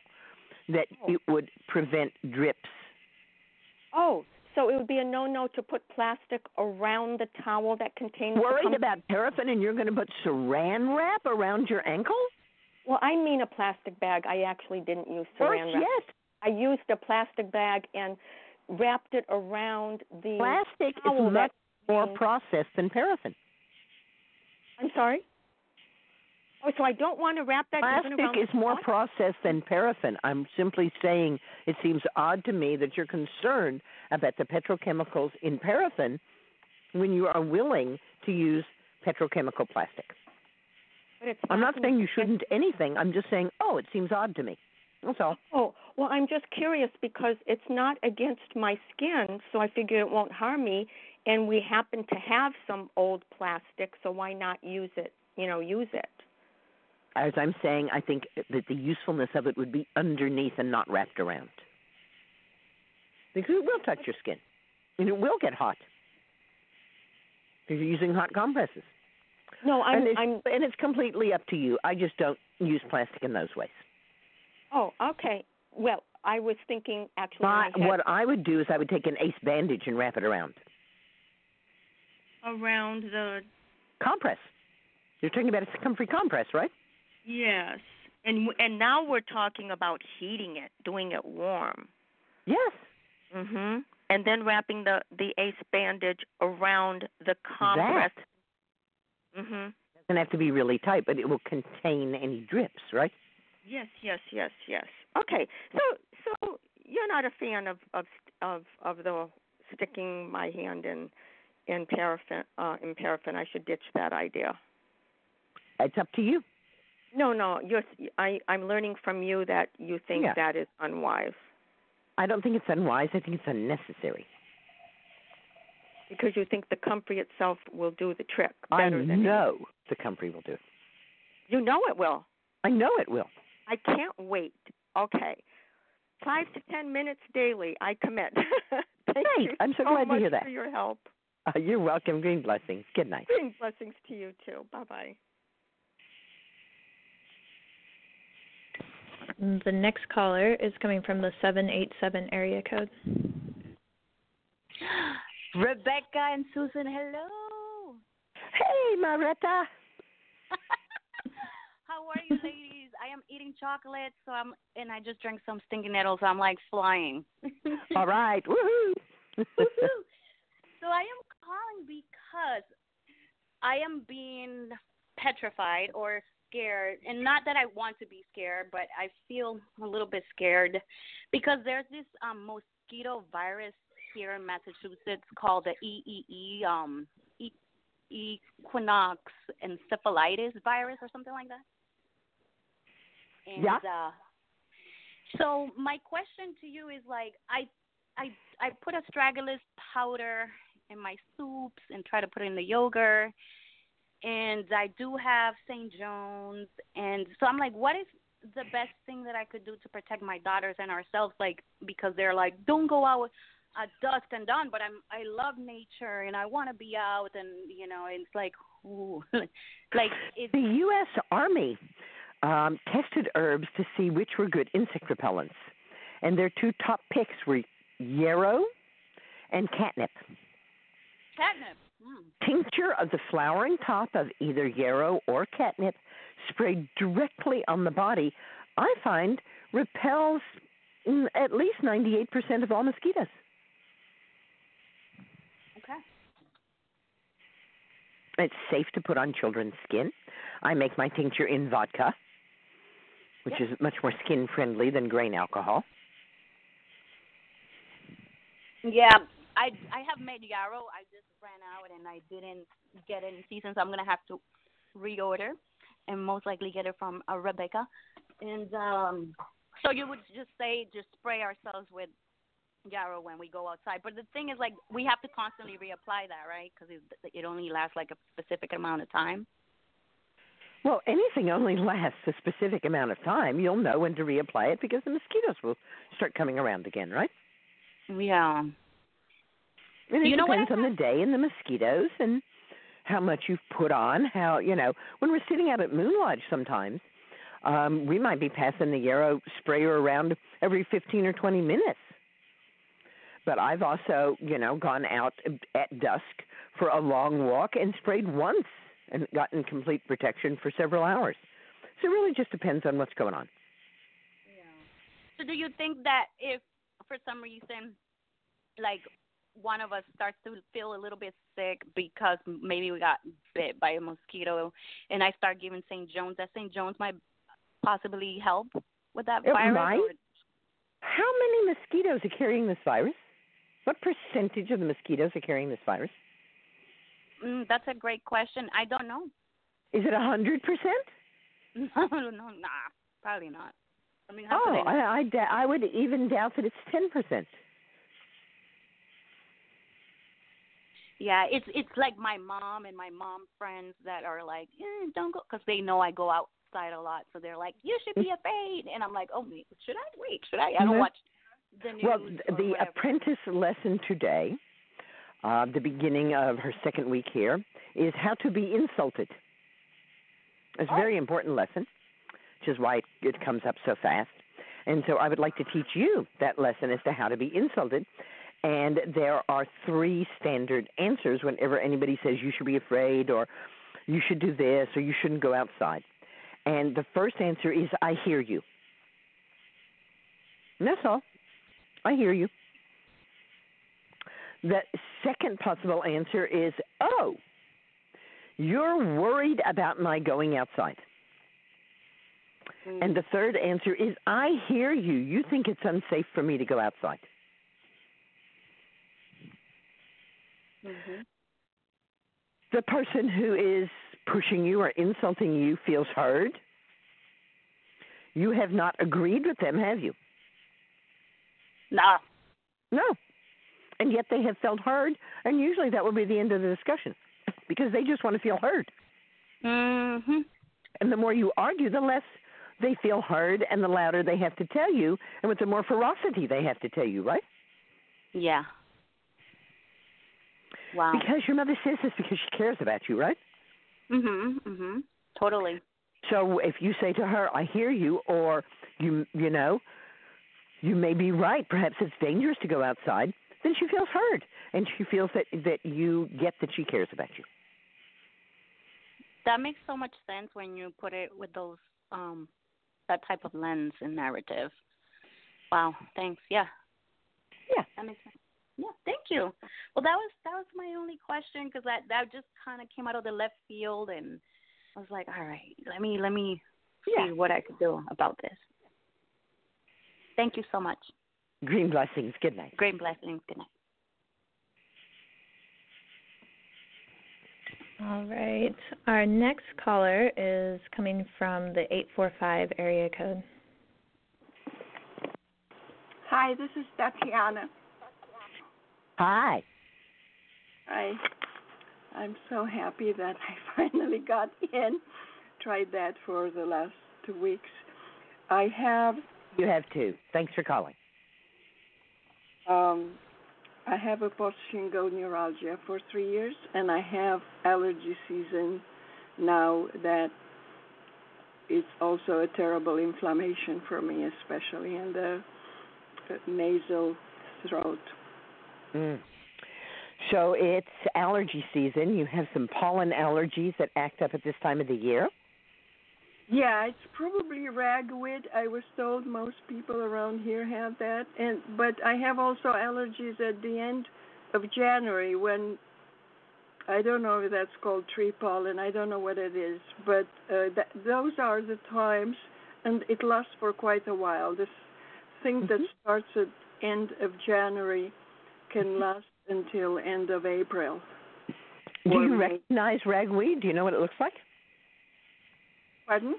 that it would prevent drips. Oh, so it would be a no-no to put plastic around the towel that contains. the Worried com- about paraffin and you're going to put saran wrap around your ankle? Well, I mean a plastic bag. I actually didn't use saran wrap. yet, I used a plastic bag and wrapped it around the. plastic is much more processed than paraffin. I'm sorry. Oh, so I don't want to wrap that Plastic is more pot? processed than paraffin. I'm simply saying it seems odd to me that you're concerned about the petrochemicals in paraffin when you are willing to use petrochemical plastic. But it's I'm not saying you shouldn't anything. I'm just saying, oh, it seems odd to me. That's all. Oh, well, I'm just curious because it's not against my skin, so I figure it won't harm me. And we happen to have some old plastic, so why not use it? You know, use it. As I'm saying, I think that the usefulness of it would be underneath and not wrapped around. Because it will touch your skin. And it will get hot. Because you're using hot compresses. No, I'm. and, it's, I'm. and it's completely up to you. I just don't use plastic in those ways. Oh, okay. Well, I was thinking actually. My, my head, what I would do is I would take an ace bandage and wrap it around. around the Compress. You're talking about a comfrey compress, right? yes, and and now we're talking about heating it, doing it warm. Yes. Mhm. And then wrapping the the ace bandage around the compress. Mhm. doesn't have to be really tight, but it will contain any drips, right? Yes, yes, yes, yes. Okay. So so you're not a fan of of of of the sticking my hand in in paraffin uh in paraffin. I should ditch that idea. It's up to you. No, no. You're I I'm learning from you that you think Yeah. that is unwise I don't think it's unwise. I think it's unnecessary. because you think the comfrey itself will do the trick I better than know the comfrey will do it. you know it will. I know it will. I can't wait. Okay. Five to ten minutes daily. I commit. Thank Great. you I'm so so glad to hear that. for your help. Uh, you're welcome. Green blessings. Good night. Green blessings to you too. Bye bye. The next caller is coming from the 787 area code. Rebecca and Susun, hello. Hey, Maretta. How are you, ladies? I am eating chocolate, so I'm and I just drank some stinking nettles. So I'm like flying. All right. Woohoo. Woohoo. So I am calling because I am being petrified or scared, and not that I want to be scared, but I feel a little bit scared because there's this um mosquito virus here in Massachusetts called the EEE um e- equinox encephalitis virus or something like that. And Yeah. uh so my question to you is like I I I put astragalus powder in my soups and try to put it in the yogurt. And I do have St. John's and so I'm like what is the best thing that I could do to protect my daughters and ourselves like because they're like don't go out at dusk and dawn but I'm I love nature and I want to be out and you know it's like ooh like it's The U.S. Army um, tested herbs to see which were good insect repellents, and their two top picks were yarrow and catnip. catnip. Mm. Tincture of the flowering top of either yarrow or catnip sprayed directly on the body, I find repels mm, at least 98% of all mosquitoes. Okay. It's safe to put on children's skin. I make my tincture in vodka, which is much more skin friendly than grain alcohol. Yeah, I I have made yarrow. I just ran out and I didn't get it in season, so I'm gonna have to reorder and most likely get it from uh, Rebecca. And um, so you would just say just spray ourselves with yarrow when we go outside. But the thing is, like, we have to constantly reapply that, right? Because it, it only lasts like a specific amount of time. Well, anything only lasts a specific amount of time. You'll know when to reapply it because the mosquitoes will start coming around again, right? Yeah. And it You know what depends on the day and the mosquitoes and how much you've put on. How you know when we're sitting out at Moon Lodge sometimes, um, we might be passing the Yarrow sprayer around every 15 or 20 minutes. But I've also, you know, gone out at dusk for a long walk and sprayed once and gotten complete protection for several hours. So it really just depends on what's going on. So do you think that if for some reason, like one of us starts to feel a little bit sick because maybe we got bit by a mosquito, and I start giving St. John's, that St. John's might possibly help with that It virus? might. or- How many mosquitoes are carrying this virus? What percentage of the mosquitoes are carrying this virus? Mm, that's a great question. I don't know. Is it a hundred percent? No, no, nah, probably not. I mean, Oh? I, I, da- I would even doubt that it's ten percent. Yeah, it's it's like my mom and my mom friends that are like, eh, don't go, because they know I go outside a lot, so they're like, you should be afraid, and I'm like, oh, wait, should I? Wait, should I? I don't Mhm. watch the news. Well, th- the whatever. apprentice lesson today, uh, the beginning of her second week here, is how to be insulted. It's a very important lesson, which is why it, it comes up so fast. And so I would like to teach you that lesson as to how to be insulted. And there are three standard answers whenever anybody says you should be afraid or you should do this or you shouldn't go outside. And the first answer is I hear you. And that's all. I hear you. The second possible answer is, oh, you're worried about my going outside. And the third answer is, I hear you. You think it's unsafe for me to go outside. Mm-hmm. The person who is pushing you or insulting you feels heard. You have not agreed with them, have you? Nah. No. And yet they have felt heard, and usually that will be the end of the discussion because they just want to feel heard. Mm-hmm. And the more you argue, the less they feel heard, and the louder they have to tell you, and with the more ferocity they have to tell you, right? Yeah. Wow. Because your mother says this because she cares about you, right? Mhm. Mhm. Totally. So if you say to her, "I hear you," or you, you know, you may be right. Perhaps it's dangerous to go outside. Then she feels heard, and she feels that that you get that she cares about you. That makes so much sense when you put it with those um that type of lens and narrative. Wow. Thanks. Yeah. Yeah. That makes sense. Yeah. Thank you. Well, that was that was my only question because that that just kind of came out of the left field, and I was like, all right, let me let me see what I could do about this. Thank you so much. Green blessings. Good night. Green blessings. Good night. All right. Our next caller is coming from the 845 area code. Hi, this is Tatiana. Hi. I I'm so happy that I finally got in. Tried that for the last two weeks. I have You have two. Thanks for calling. Um I have a post shingle neuralgia for three years and I have allergy season now that it's also a terrible inflammation for me, especially in the uh, nasal throat. Mm. So it's allergy season. You have some pollen allergies that act up at this time of the year. Yeah, it's probably ragweed. I was told most people around here have that, and but I have also allergies at the end of January when I don't know if that's called tree pollen. I don't know what it is, but uh, that, those are the times, and it lasts for quite a while. This thing that starts at end of January can last until end of April. Do you recognize ragweed? Do you know what it looks like? Pardon?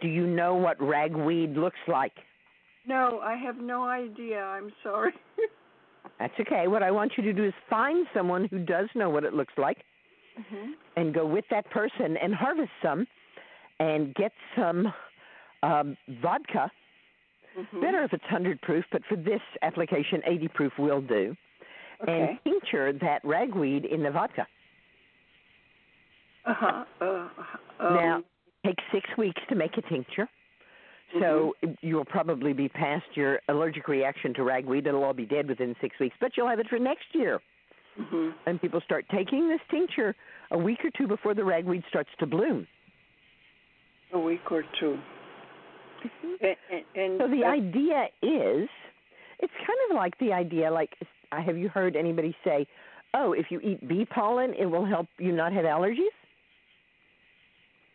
Do you know what ragweed looks like? No, I have no idea. I'm sorry. That's okay. What I want you to do is find someone who does know what it looks like hmm and go with that person and harvest some and get some um, vodka. Mhm. Better if it's 100 proof, but for this application, 80 proof will do. Okay. And tincture that ragweed in the vodka. Uh-huh. Uh, um, now, takes six weeks to make a tincture. So you'll probably be past your allergic reaction to ragweed. It'll all be dead within six weeks, but you'll have it for next year. hmm And people start taking this tincture a week or two before the ragweed starts to bloom. A week or 2 And, and, and So the idea is, it's kind of like the idea, like, have you heard anybody say, oh, if you eat bee pollen, it will help you not have allergies?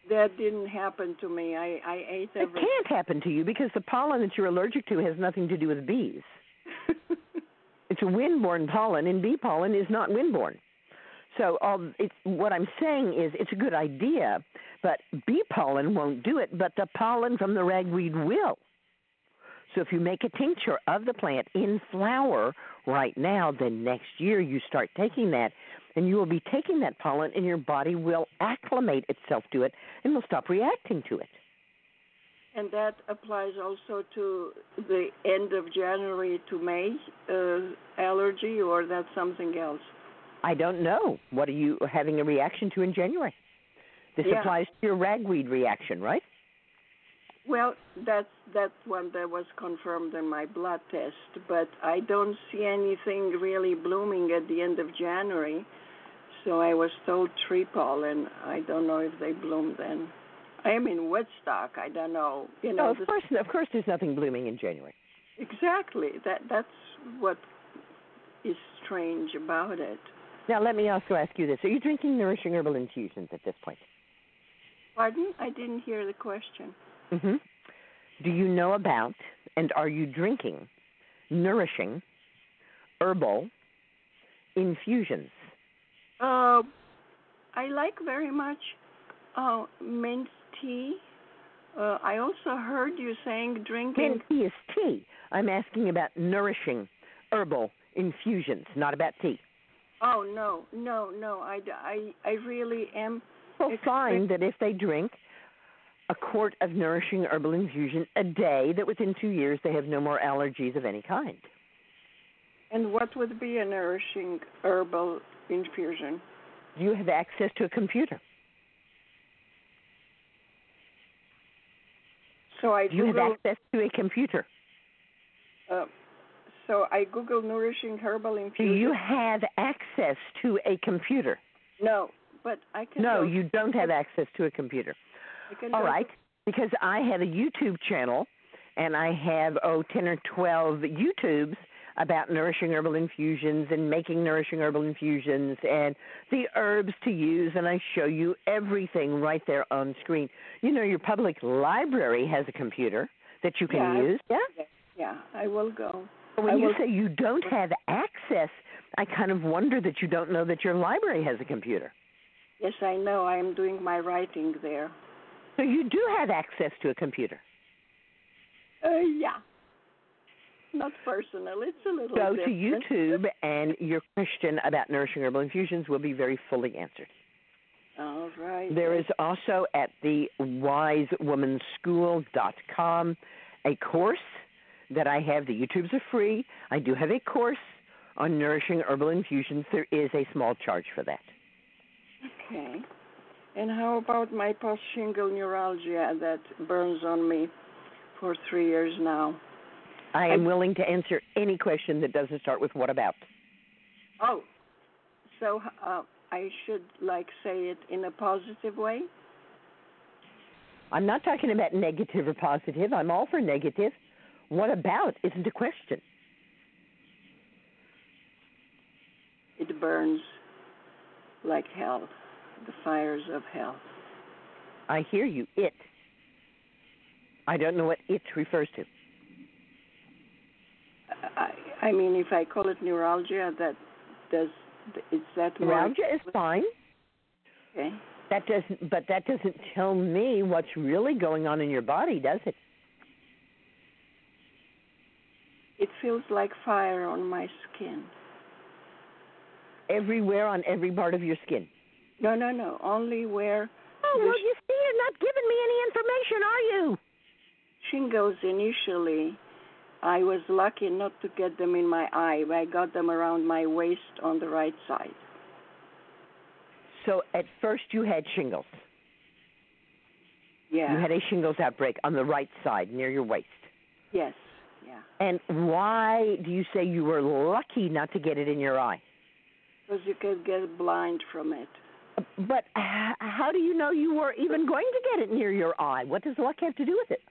That didn't happen to me. I I ate It can't happen to you because the pollen that you're allergic to has nothing to do with bees. It's a windborne pollen, and bee pollen is not windborne. So all it's what I'm saying is it's a good idea, but bee pollen won't do it, but the pollen from the ragweed will. So if you make a tincture of the plant in flower right now, then next year you start taking that and you will be taking that pollen and your body will acclimate itself to it and will stop reacting to it. And that applies also to the end of January to May uh, allergy, or that's something else. I don't know. What are you having a reaction to in January? This Yeah. applies to your ragweed reaction, right? Well, that's that's one that was confirmed in my blood test, but I don't see anything really blooming at the end of January. So I was told tree pollen. I don't know if they bloom then. I am in Woodstock. I don't know. You know. no, of the- course, of course, there's nothing blooming in January. Exactly. That that's what is strange about it. Now, let me also ask you this: Are you drinking nourishing herbal infusions at this point? Pardon? I didn't hear the question. hmm Do you know about and are you drinking nourishing herbal infusions? Uh, I like very much uh, mint tea. Uh, I also heard you saying drinking. Mint tea is tea. I'm asking about nourishing herbal infusions, not about tea. Oh no, no, no! I, I, I really am. People find that if they drink a quart of nourishing herbal infusion a day, that within two years they have no more allergies of any kind. And what would be a nourishing herbal infusion? You have access to a computer. So I You have access to a computer. Uh, so I Google nourishing herbal Do infusion. you have access to a computer? No, but I can. No, you don't have access to a computer. All right, because I have a YouTube channel and I have oh ten or twelve YouTubes about nourishing herbal infusions and making nourishing herbal infusions and the herbs to use and I show you everything right there on screen. You know your public library has a computer that you can Yeah. use. Yeah? Yeah, I will go. But when I you will- say you don't have access, I kind of wonder that you don't know that your library has a computer. Yes, I know. I am doing my writing there. So you do have access to a computer. Uh, yeah. Not personal. It's a little bit. Go to. YouTube, and your question about nourishing herbal infusions will be very fully answered. All right. There is also at the wisewomanschool.com a course that I have. The YouTubes are free. I do have a course on nourishing herbal infusions. There is a small charge for that. Okay. And how about my post shingle neuralgia that burns on me for three years now? I am willing to answer any question that doesn't start with what about. Oh, so uh, I should like say it in a positive way. I'm not talking about negative or positive. I'm all for negative. What about isn't a question. It burns like hell, the fires of hell. I hear you. It. I don't know what it refers to. I, I mean, if I call it neuralgia, that does is that Neuralgia is fine. Okay. That doesn't, but that doesn't tell me what's really going on in your body, does it? It feels like fire on my skin. Everywhere on every part of your skin. No, no, no. Only where Oh, well, you see, you're not giving me any information, are you? shingles initially, I was lucky not to get them in my eye. but I got them around my waist on the right side. So at first you had shingles. Yeah. You had a shingles outbreak on the right side near your waist. Yes. Yeah. And why do you say you were lucky not to get it in your eye? Because you could get blind from it. Uh, but how do you know you were even going to get it near your eye? What does luck have to do with it?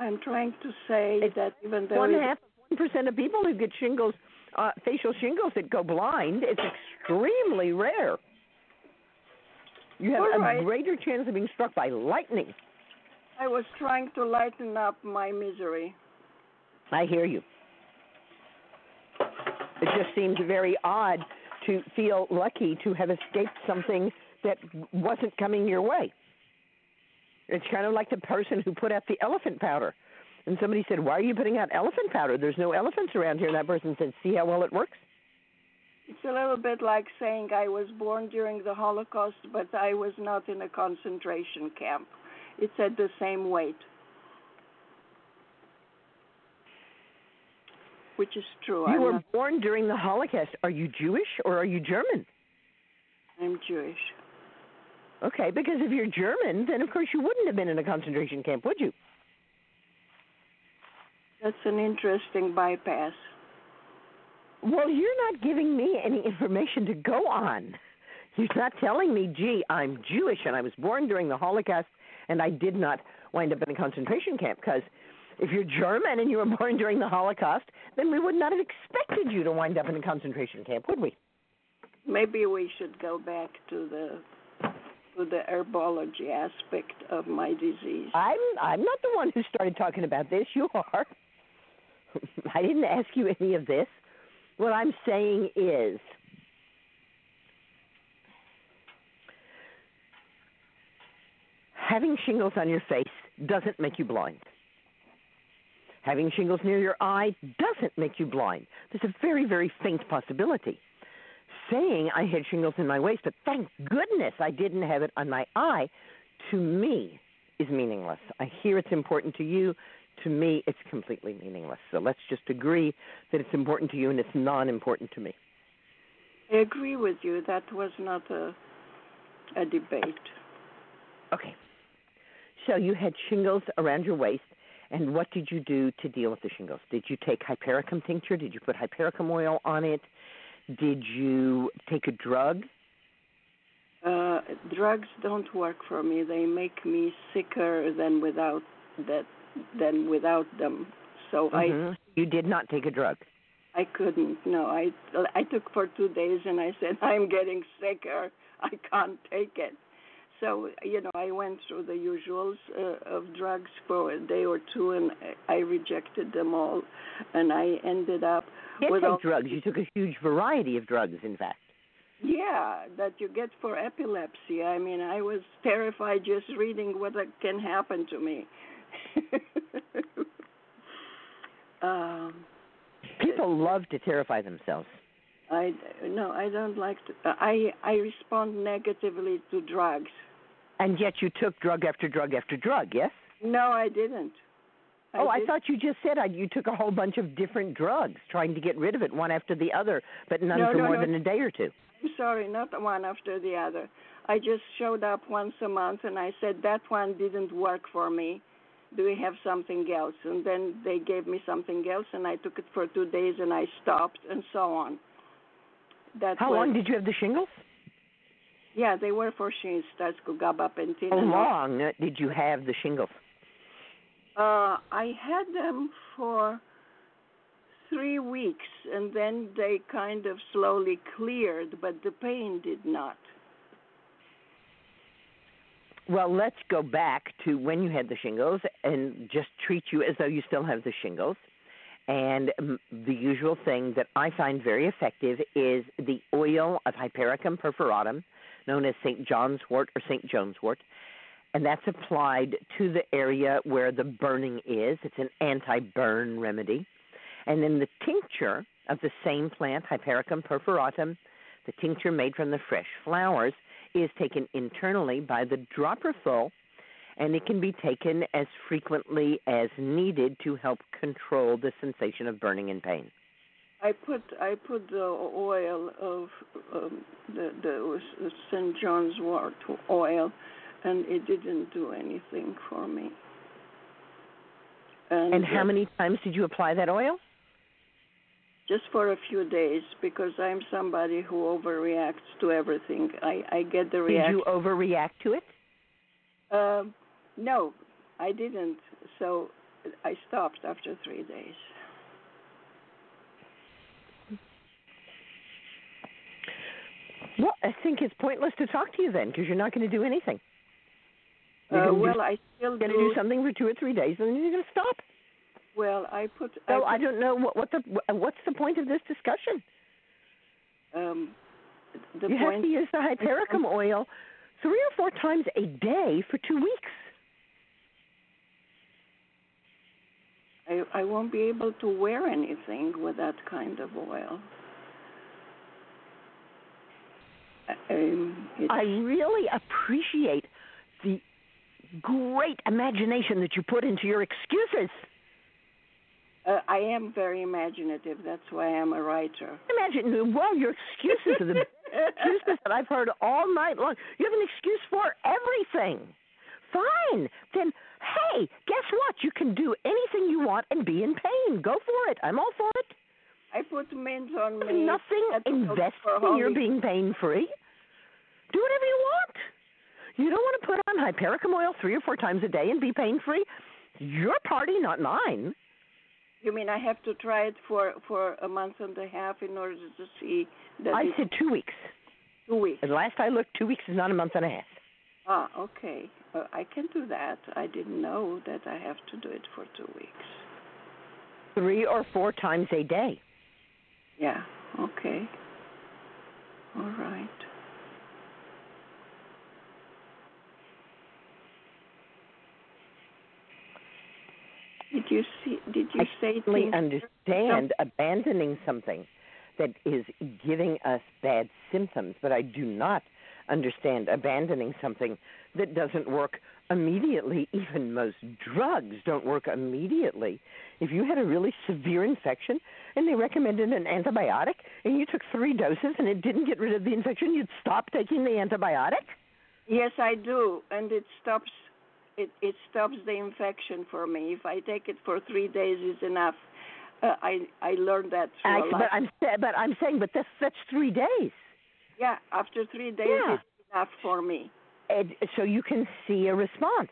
I'm trying to say that even though One half of one percent of people who get shingles, uh, facial shingles, that go blind. It's extremely rare. You have All a right. greater chance of being struck by lightning. I was trying to lighten up my misery. I hear you. It just seems very odd to feel lucky to have escaped something that wasn't coming your way. It's kind of like the person who put out the elephant powder. And somebody said, Why are you putting out elephant powder? There's no elephants around here. And that person said, See how well it works? It's a little bit like saying I was born during the Holocaust, but I was not in a concentration camp. It's at the same weight. Which is true. You I'm were born during the Holocaust. Are you Jewish or are you German? I'm Jewish. Okay, because if you're German, then of course you wouldn't have been in a concentration camp, would you? That's an interesting bypass. Well, you're not giving me any information to go on. You're not telling me, gee, I'm Jewish and I was born during the Holocaust and I did not wind up in a concentration camp. Because if you're German and you were born during the Holocaust, then we would not have expected you to wind up in a concentration camp, would we? Maybe we should go back to the to the herbology aspect of my disease. I'm I'm not the one who started talking about this. You are. I didn't ask you any of this. What I'm saying is having shingles on your face doesn't make you blind. Having shingles near your eye doesn't make you blind. There's a very, very faint possibility. Saying I had shingles in my waist, but thank goodness I didn't have it on my eye, to me is meaningless. I hear it's important to you. To me, it's completely meaningless. So let's just agree that it's important to you and it's non important to me. I agree with you. That was not a a debate. Okay. So you had shingles around your waist, and what did you do to deal with the shingles? Did you take hypericum tincture? Did you put hypericum oil on it? Did you take a drug? Uh, drugs don't work for me. They make me sicker than without that than without them. So Mhm. You did not take a drug. I I couldn't. No, I I took for two days and I said I'm getting sicker. I can't take it. So you know I went through the usuals uh, of drugs for a day or two and I rejected them all, and I ended up did take all drugs. You took a huge variety of drugs, in fact. Yeah, that you get for epilepsy. I mean, I was terrified just reading what can happen to me. um, People love to terrify themselves. I no, I don't like to. I I respond negatively to drugs. And yet you took drug after drug after drug, yes? No, I didn't. Oh, I thought you just said I, you took a whole bunch of different drugs, trying to get rid of it one after the other, but none No, for no, more no. than a day or two. I'm sorry, not one after the other. I just showed up once a month and I said that one didn't work for me. Do we have something else? And then they gave me something else and I took it for two days and I stopped and so on. That How was, long did you have the shingles? Yeah, they were for shins, that's gabapentin. How long uh, did you have the shingles? Uh, I had them for three weeks, and then they kind of slowly cleared, but the pain did not. Well, let's go back to when you had the shingles and just treat you as though you still have the shingles. And the usual thing that I find very effective is the oil of Hypericum perforatum, known as St. John's wort or St. John's wort. And that's applied to the area where the burning is. It's an anti burn remedy. And then the tincture of the same plant, Hypericum perforatum, the tincture made from the fresh flowers, is taken internally by the dropperful, and it can be taken as frequently as needed to help control the sensation of burning and pain. I put I put the oil of um, the the St. John's wort oil and it didn't do anything for me. And, And how uh, many times did you apply that oil? Just for a few days, because I'm somebody who overreacts to everything. I I get the reaction. Did you overreact to it? Um, no, I didn't. So I stopped after three days. Well, I think it's pointless to talk to you then because you're not going to do anything. You're Uh, gonna do- well, I still going to do. something for two or three days, and then you're going to stop. Well, I put. So I I don't know what, what the what's the point of this discussion. put, um, the you point. have to use the hypericum oil three or four times a day for two weeks. I I won't be able to wear anything with that kind of oil. Um, I really appreciate the great imagination that you put into your excuses. uh, I am very imaginative. That's why I'm a writer. Imagine, well, your excuses are the excuses that I've heard all night long. You have an excuse for everything. Fine. Then, hey, guess what? You can do anything you want and be in pain. Go for it. I'm all for it. I put mint on me. nothing That's invested for in your being pain free. Do whatever you don't want to put on hypericum oil three or four times a day and be pain free. Your party, not mine. You mean I have to try it for for a month and a half in order to see that I said two weeks. two weeks? And last I looked, two weeks is not a month and a half. Ah, okay. Uh, I can do that. I didn't know that I have to do it for two weeks. Three or four times a day. Yeah. Okay. All right. Did you see? Did you I say things- understand abandoning something that is giving us bad symptoms, but I do not understand abandoning something that doesn't work immediately. Even most drugs don't work immediately. If you had a really severe infection and they recommended an antibiotic and you took three doses and it didn't get rid of the infection, you'd stop taking the antibiotic? Yes, I do, and it stops. It it stops the infection for me. If I take it for three days, is enough. Uh, I I learned that I, but. I'm but I'm saying, but that's that's three days. Yeah, after three days, Yeah. it's enough for me. and so you can see a response.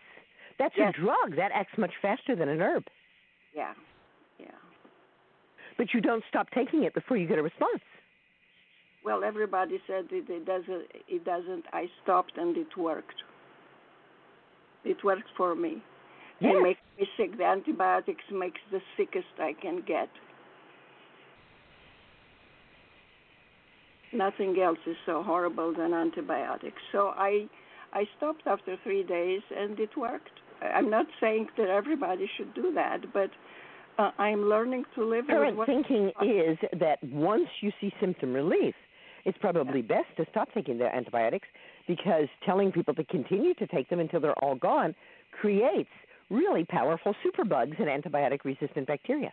That's Yes. a drug that acts much faster than an herb, Yeah, yeah. but you don't stop taking it before you get a response. Well, everybody said it, it doesn't. It doesn't. I stopped and it worked. It worked for me. Yes. It makes me sick. The antibiotics makes the sickest I can get. Nothing else is so horrible than antibiotics. So I, I stopped after three days and it worked. I'm not saying that everybody should do that, but uh, I'm learning to live with Current what. thinking is that once you see symptom relief, it's probably best to stop taking the antibiotics because telling people to continue to take them until they're all gone creates really powerful superbugs and antibiotic resistant bacteria.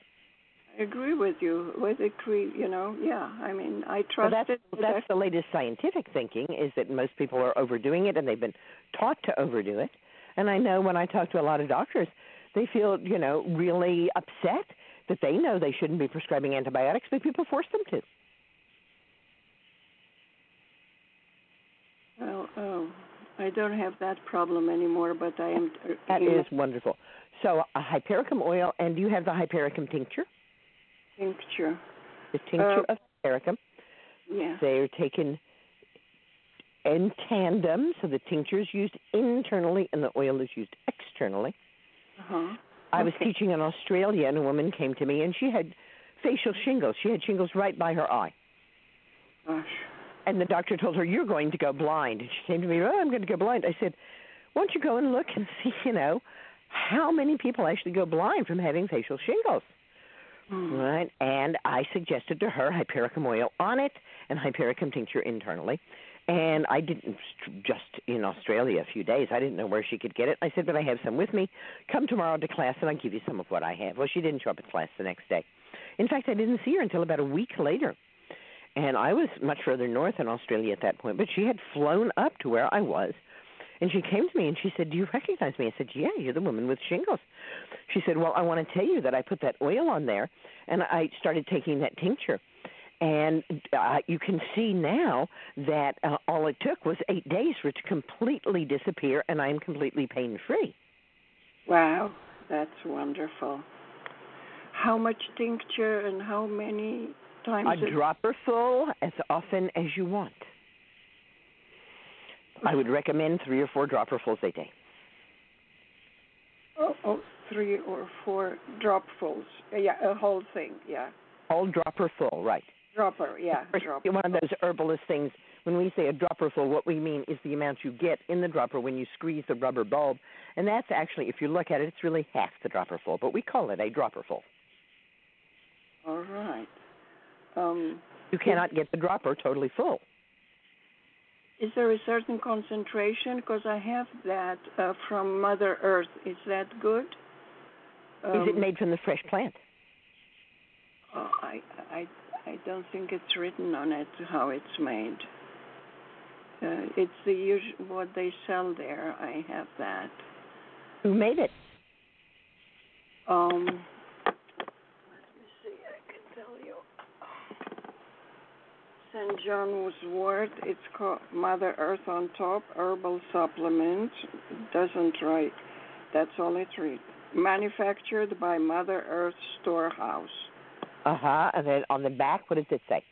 I agree with you. With it, cre- you know, yeah. I mean, I So trust that's it. that's the latest scientific thinking is that most people are overdoing it and they've been taught to overdo it. And I know when I talk to a lot of doctors, they feel you know really upset that they know they shouldn't be prescribing antibiotics, but people force them to. Well, oh, I don't have that problem anymore, but I am. uh, That is wonderful. So a hypericum oil, and do you have the hypericum tincture? tincture. The tincture Uh, of hypericum. Yeah. They are taken in tandem, so the tincture is used internally and the oil is used externally. Uh-huh. I was Okay. teaching in Australia, and a woman came to me, and she had facial shingles. She had shingles right by her eye. Gosh. And the doctor told her, You're going to go blind. And she came to me, Oh, I'm going to go blind. I said, Why don't you go and look and see, you know, how many people actually go blind from having facial shingles? Hmm. Right? And I suggested to her hypericum oil on it and hypericum tincture internally. And I didn't just in Australia a few days. I didn't know where she could get it. I said, but I have some with me. Come tomorrow to class and I'll give you some of what I have. Well, she didn't show up at class the next day. In fact, I didn't see her until about a week later. And I was much further north in Australia at that point, but she had flown up to where I was. And she came to me and she said, "Do you recognize me?" I said, "Yeah, you're the woman with shingles." She said, "Well, I want to tell you that I put that oil on there, and I started taking that tincture." And uh, you can see now that uh, all it took was eight days for it to completely disappear, and I am completely pain free. Wow, that's wonderful. How much tincture and how many times? A dropper full as often as you want. I would recommend three or four dropperfuls a day. Oh, oh, three or four dropfuls. Uh, Yeah, a whole thing. Yeah, Whole dropper full, right. dropper. Yeah, dropper. One of those herbalist things. When we say a dropper full, what we mean is the amount you get in the dropper when you squeeze the rubber bulb, and that's actually, if you look at it, it's really half the dropper full, but we call it a dropper full. All right. Um, You cannot get the dropper totally full. is there a certain concentration? Because I have that uh, from Mother Earth. Is that good? is it Um, made from the fresh plant? Oh, I, I, I don't think it's written on it how it's made. Uh, it's the usual what they sell there. I have that. Who made it? Um, let me see. I can tell you. St. John was Wort. It's called Mother Earth on top herbal supplement. Doesn't write. That's all it reads. Manufactured by Mother Earth Storehouse. Uh huh. And then on the back, what does it say?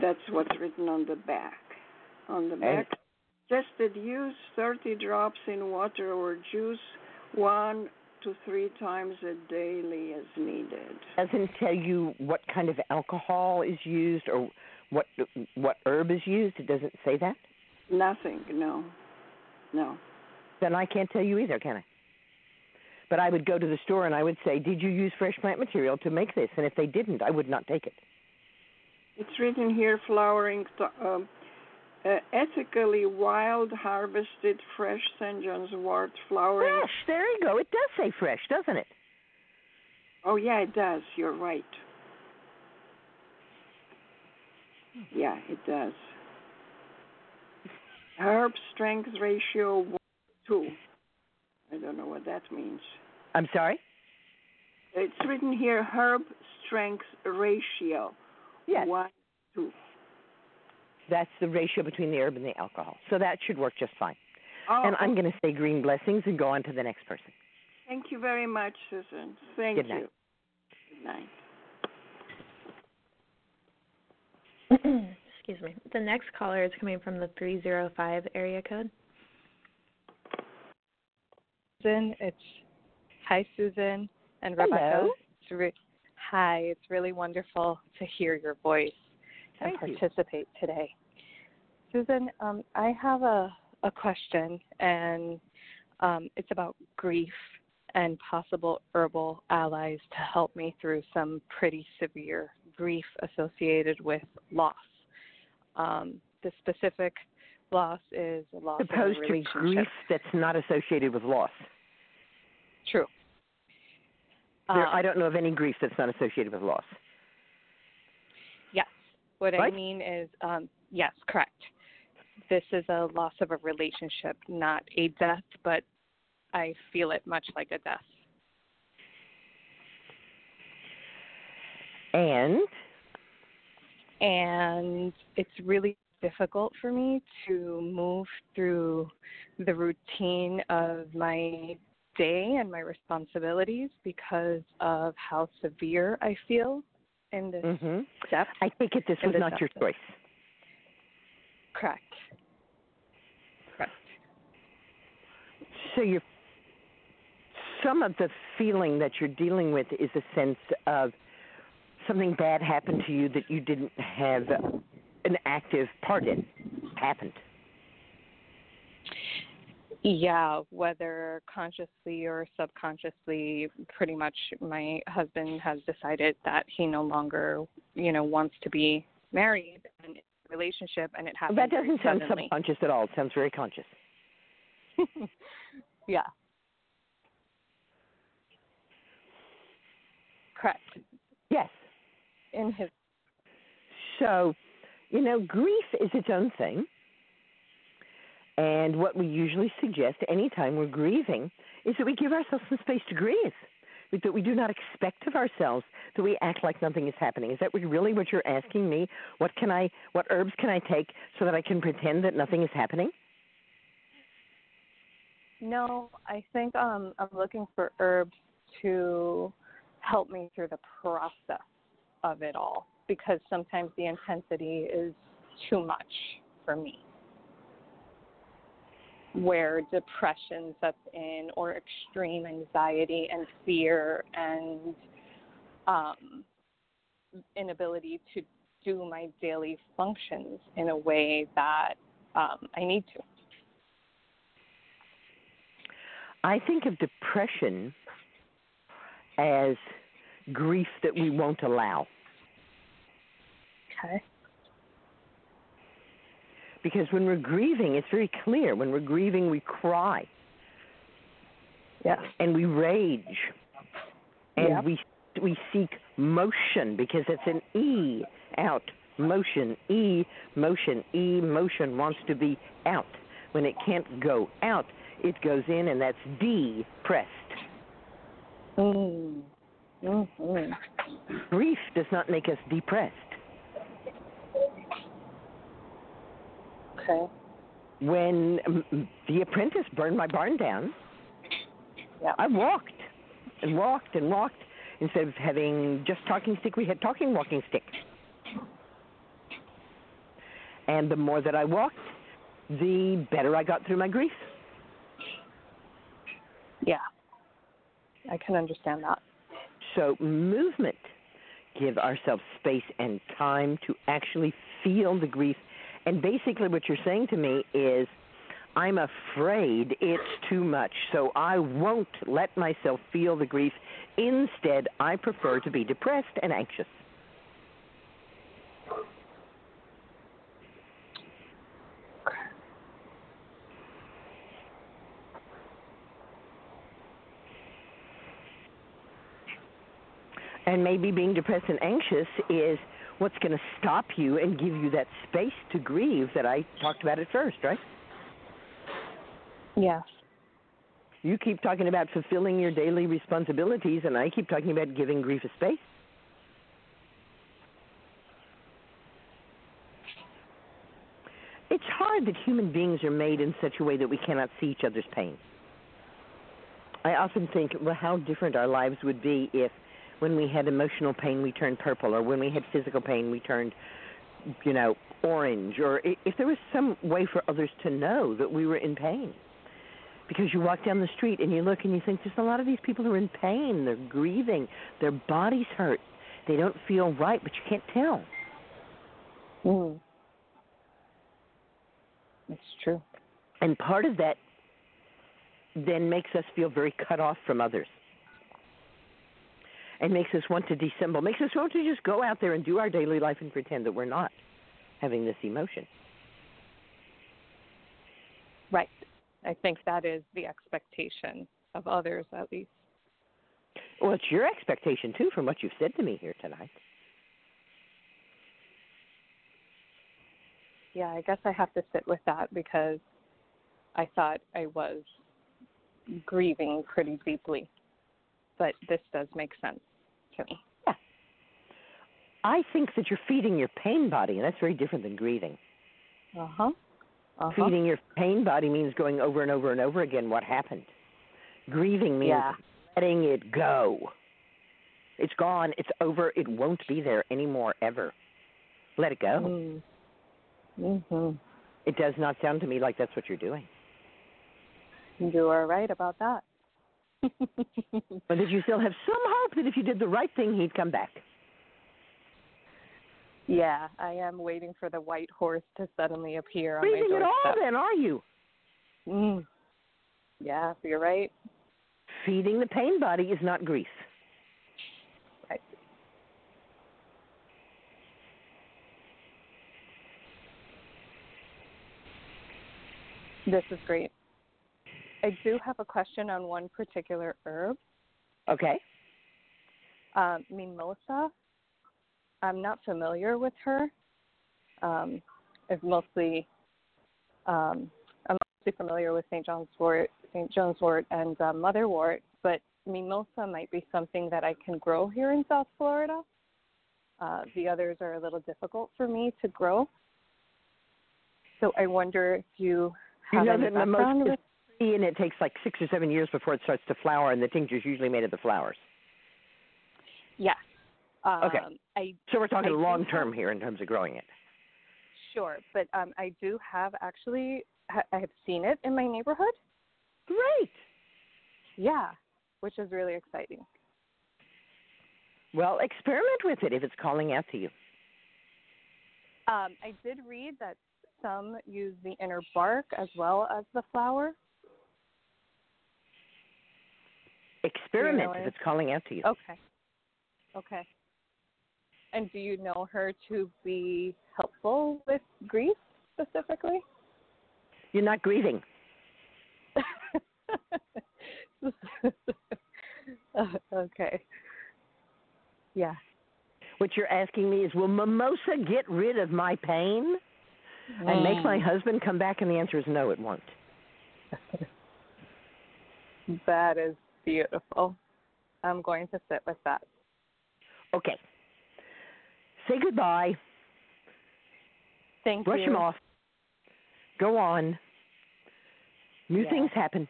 That's what's written on the back. On the back, And- suggested use 30 drops in water or juice one to three times a daily as needed. Doesn't tell you what kind of alcohol is used or what what herb is used. It doesn't say that. Nothing, no. No. Then I can't tell you either, can I? But I would go to the store and I would say, "Did you use fresh plant material to make this?" And if they didn't, I would not take it. It's written here flowering, um, uh, ethically wild harvested fresh St. John's wort flowering. Fresh. There you go. It does say fresh, doesn't it? Oh, yeah, it does. You're right. Yeah, it does. Herb strength ratio one two. I don't know what that means. I'm sorry. It's written here herb strength ratio. Yes. One two. That's the ratio between the herb and the alcohol. So that should work just fine. Oh, and I'm going to say green blessings and go on to the next person. Thank you very much, Susun. Thank Good you. night. Good night. Excuse me. The next caller is coming from the 305 area code. Susun. It's hi, Susun and Hello. Rebecca. It's re- hi, it's really wonderful to hear your voice and Thank you. participate today. Susun, um, I have a, a question, and um, it's about grief and possible herbal allies to help me through some pretty severe grief associated with loss. Um, the specific loss is a loss Opposed of a to grief that's not associated with loss. True. There, Um, I don't know of any grief that's not associated with loss. Yes. What I mean is, um, yes, correct. This is a loss of a relationship, not a death, but I feel it much like a death. And And it's really difficult for me to move through the routine of my day and my responsibilities because of how severe I feel in this hmm depth. I take it this was not your choice. Correct. Correct. So you some of the feeling that you're dealing with is a sense of something bad happened to you that you didn't have an active part in happened. Yeah, whether consciously or subconsciously, pretty much my husband has decided that he no longer, you know, wants to be married and relationship, and it happened. that doesn't sound suddenly. subconscious at all. It sounds very conscious. yeah. Correct. Yes. In his So, you know, grief is its own thing. And what we usually suggest anytime we're grieving is that we give ourselves some space to grieve, that we do not expect of ourselves that we act like nothing is happening. Is that really what you're asking me? What can I, what herbs can I take so that I can pretend that nothing is happening? No, I think um, I'm looking for herbs to help me through the process of it all because sometimes the intensity is too much for me. Where depression sets in, or extreme anxiety and fear, and um, inability to do my daily functions in a way that um, I need to. I think of depression as grief that we won't allow. Okay. Because when we're grieving, it's very clear. When we're grieving, we cry. Yes. And we rage. And Yep. we we seek motion because it's an E out motion E motion E motion wants to be out. When it can't go out, it goes in, and that's depressed. Mm. Mm-hmm. Grief does not make us depressed. Okay. When um, um, the apprentice burned my barn down, yeah. I walked and walked and walked. Instead of having just talking stick, we had talking walking stick. And the more that I walked, the better I got through my grief. Yeah. I can understand that. So, movement, give ourselves space and time to actually feel the grief. And basically, what you're saying to me is, I'm afraid it's too much, so I won't let myself feel the grief. Instead, I prefer to be depressed and anxious. And maybe being depressed and anxious is what's going to stop you and give you that space to grieve that I talked about at first, right? Yes. You keep talking about fulfilling your daily responsibilities, and I keep talking about giving grief a space. It's hard that human beings are made in such a way that we cannot see each other's pain. I often think, well, how different our lives would be if, when we had emotional pain, we turned purple, or when we had physical pain, we turned, you know, orange, or if there was some way for others to know that we were in pain. Because you walk down the street and you look and you think, there's a lot of these people who are in pain, they're grieving, their bodies hurt, they don't feel right, but you can't tell. Mm. It's true. And part of that then makes us feel very cut off from others. And makes us want to dissemble, makes us want to just go out there and do our daily life and pretend that we're not having this emotion. Right. I think that is the expectation of others, at least. Well, it's your expectation, too, from what you've said to me here tonight. Yeah, I guess I have to sit with that because I thought I was grieving pretty deeply. But this does make sense to me. Yeah. I think that you're feeding your pain body, and that's very different than grieving. Uh huh. Uh-huh. Feeding your pain body means going over and over and over again what happened. Grieving means Yeah. letting it go. It's gone. It's over. It won't be there anymore ever. Let it go. Mm. Mhm. It does not sound to me like that's what you're doing. You are right about that. But did you still have some hope that if you did the right thing, he'd come back? yeah, I am waiting for the white horse to suddenly appear on Grieving my at all, then, are you? Mm. Yeah, you're right. Feeding the pain body is not grief. Right. This is great. I do have a question on one particular herb, Okay. um, mimosa. I'm not familiar with her. Um, I've mostly um, I'm familiar with St. John's wort, St. John's wort, and uh, motherwort, but mimosa might be something that I can grow here in South Florida. Uh, the others are a little difficult for me to grow. So I wonder if you have You know any that background mimosa with and it takes like six or seven years before it starts to flower, and the tincture is usually made of the flowers. Yes. Um, Okay. I So we're talking I long term here in terms of growing it. Sure, but um, I do have actually ha- I have seen it in my neighborhood. Great. Yeah, which is really exciting. Well, experiment with it if it's calling out to you. Um, I did read that some use the inner bark as well as the flower. Experiment if it's calling out to you. Okay. Okay. And do you know her to be helpful with grief specifically? You're not grieving. okay. Yeah. What you're asking me is, will mimosa get rid of my pain and make my Mm. husband come back? And the answer is no, it won't. That is beautiful. I'm going to sit with that. Okay. Say goodbye. Thank Brush you. them off. Go on. New Yeah. things happen.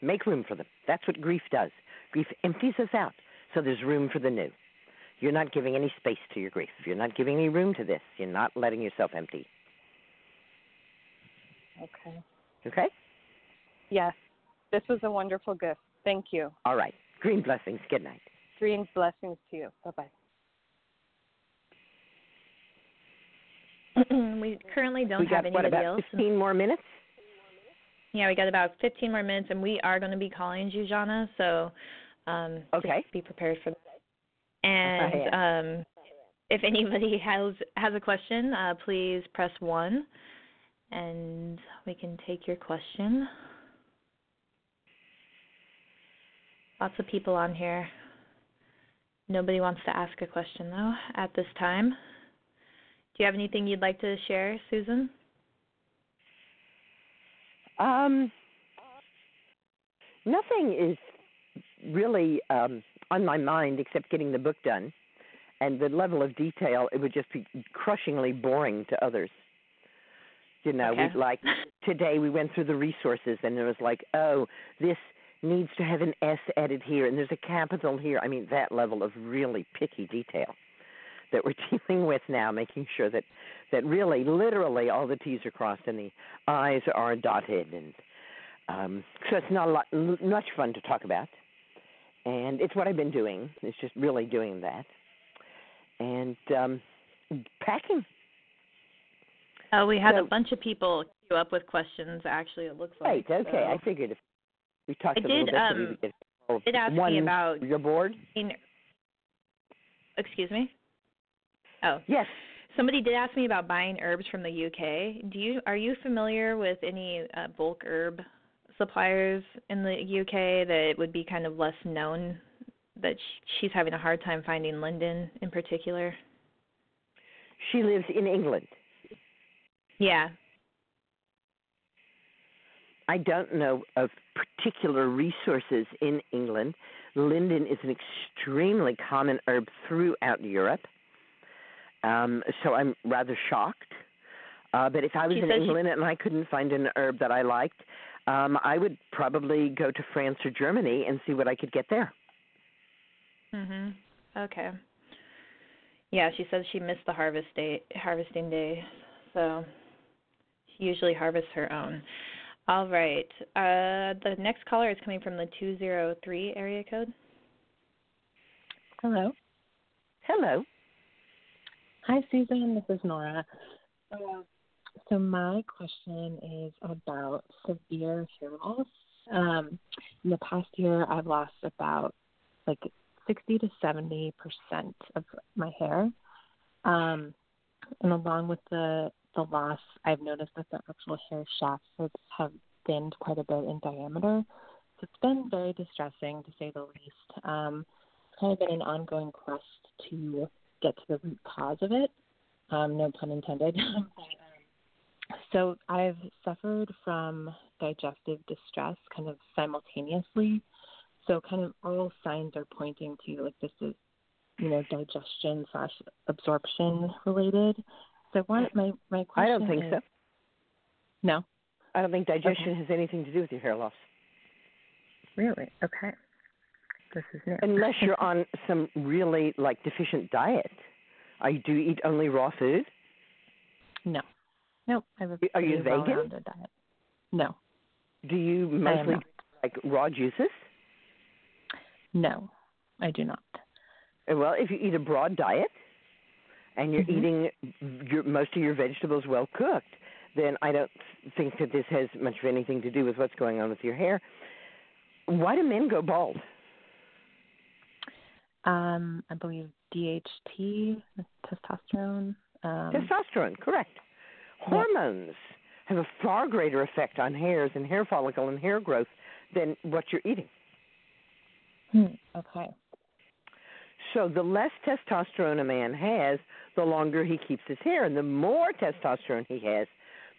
Make room for them. That's what grief does. Grief empties us out, so there's room for the new. You're not giving any space to your grief. You're not giving any room to this. You're not letting yourself empty. Okay. Okay? Yes. This was a wonderful gift. Thank you. All right. Green blessings. Good night. Green blessings to you. Bye bye. we currently don't we got have what anybody about else. 15 more minutes? Yeah, we got about 15 more minutes, and we are going to be calling you, Jana. So, um, Okay. be prepared for that. And um, if anybody has has a question, uh, please press one, and we can take your question. Lots of people on here. Nobody wants to ask a question though at this time. Do you have anything you'd like to share, Susun? Um, nothing is really um, on my mind except getting the book done. And the level of detail, it would just be crushingly boring to others. You know, Okay. we like today we went through the resources and it was like, oh, this needs to have an S added here and there's a capital here. I mean, that level of really picky detail that we're dealing with now, making sure that that really, literally, all the T's are crossed and the I's are dotted, and um, so it's not a lot, much fun to talk about. And it's what I've been doing. It's just really doing that, and um, packing. Oh, we had So- a bunch of people queue up with questions. Actually, it looks like. Right. Okay. I figured if we talked I a little did, bit, so um, oh, did ask me one, about- your board. Excuse me. Oh, Yes. somebody did ask me about buying herbs from the UK. Do you are you familiar with any uh, bulk herb suppliers in the UK that would be kind of less known? That sh- she's having a hard time finding linden in particular. She lives in England. Yeah. I don't know of particular resources in England. Linden is an extremely common herb throughout Europe. Um, so I'm rather shocked. Uh, but if I was She in says she- England and I couldn't find an herb that I liked, um, I would probably go to France or Germany and see what I could get there. Mhm. Okay. Yeah, she says she missed the harvest day harvesting day, so she usually harvests her own. All right. Uh the next caller is coming from the 203 area code. Hello. Hello. Hi, Susun. This is Nora. So, so my question is about severe hair loss. Um, in the past year, I've lost about like 60 to 70 percent of my hair. Um, and along with the the loss, I've noticed that the actual hair shafts have, thinned quite a bit in diameter. So it's been very distressing to say the least. Um, it's kind of been an ongoing quest to get to the root cause of it. Um, no pun intended. um, so I've suffered from digestive distress kind of simultaneously. So kind of all signs are pointing to like this is, you know, digestion slash absorption related. So what my my question I don't think is, so. No. I don't think digestion Okay. has anything to do with your hair loss. Really? Okay. This is new. Unless you're on some really like deficient diet. Are you, do you eat only raw food? No. Nope. I have a Are you vegan? diet. No. Do you I mostly like raw juices? No, I do not. Uh, Well, if you eat a broad diet and you're Mhm. eating your, most of your vegetables well cooked, then I don't think that this has much of anything to do with what's going on with your hair. Why do men go bald? Um, I believe DHT, testosterone. Um, Testosterone, correct. Hormones have a far greater effect on hairs and hair follicle and hair growth than what you're eating. hmm, okay. So the less testosterone a man has, the longer he keeps his hair, and the more testosterone he has,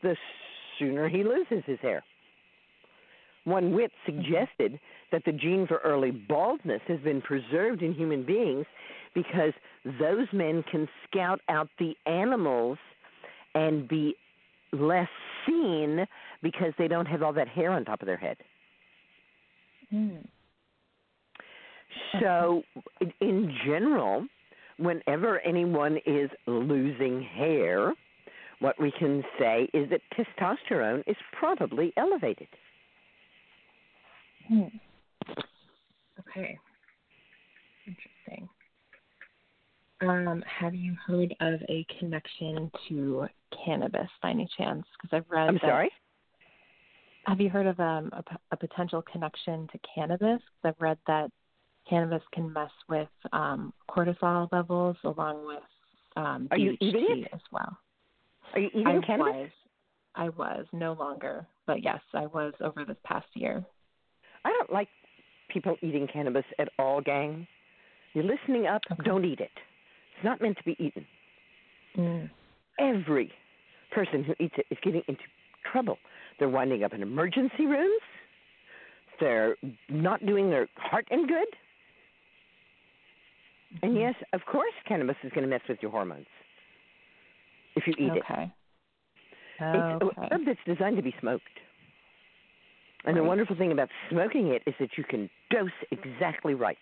the sooner he loses his hair. One wit suggested that the gene for early baldness has been preserved in human beings because those men can scout out the animals and be less seen because they don't have all that hair on top of their head. Hmm. So, in general, whenever anyone is losing hair, what we can say is that testosterone is probably elevated. Hmm. Okay. Interesting. Um, have you heard of a connection to cannabis by any chance? Because I've read. I'm that- sorry? Have you heard of um, a, a potential connection to cannabis? Because I've read that cannabis can mess with um, cortisol levels along with um, Are you DHT eating it? as well. Are you eating I cannabis? was. I was no longer, but yes, I was over this past year. I don't like people eating cannabis at all, gang. You're listening up, don't eat it. It's not meant to be eaten. Mm. Every person who eats it is getting into trouble. They're winding up in emergency rooms. They're not doing their heart any good. And yes, of course, cannabis is going to mess with your hormones if you eat it. Okay. It's Okay. a herb that's designed to be smoked. And the wonderful thing about smoking it is that you can dose exactly right.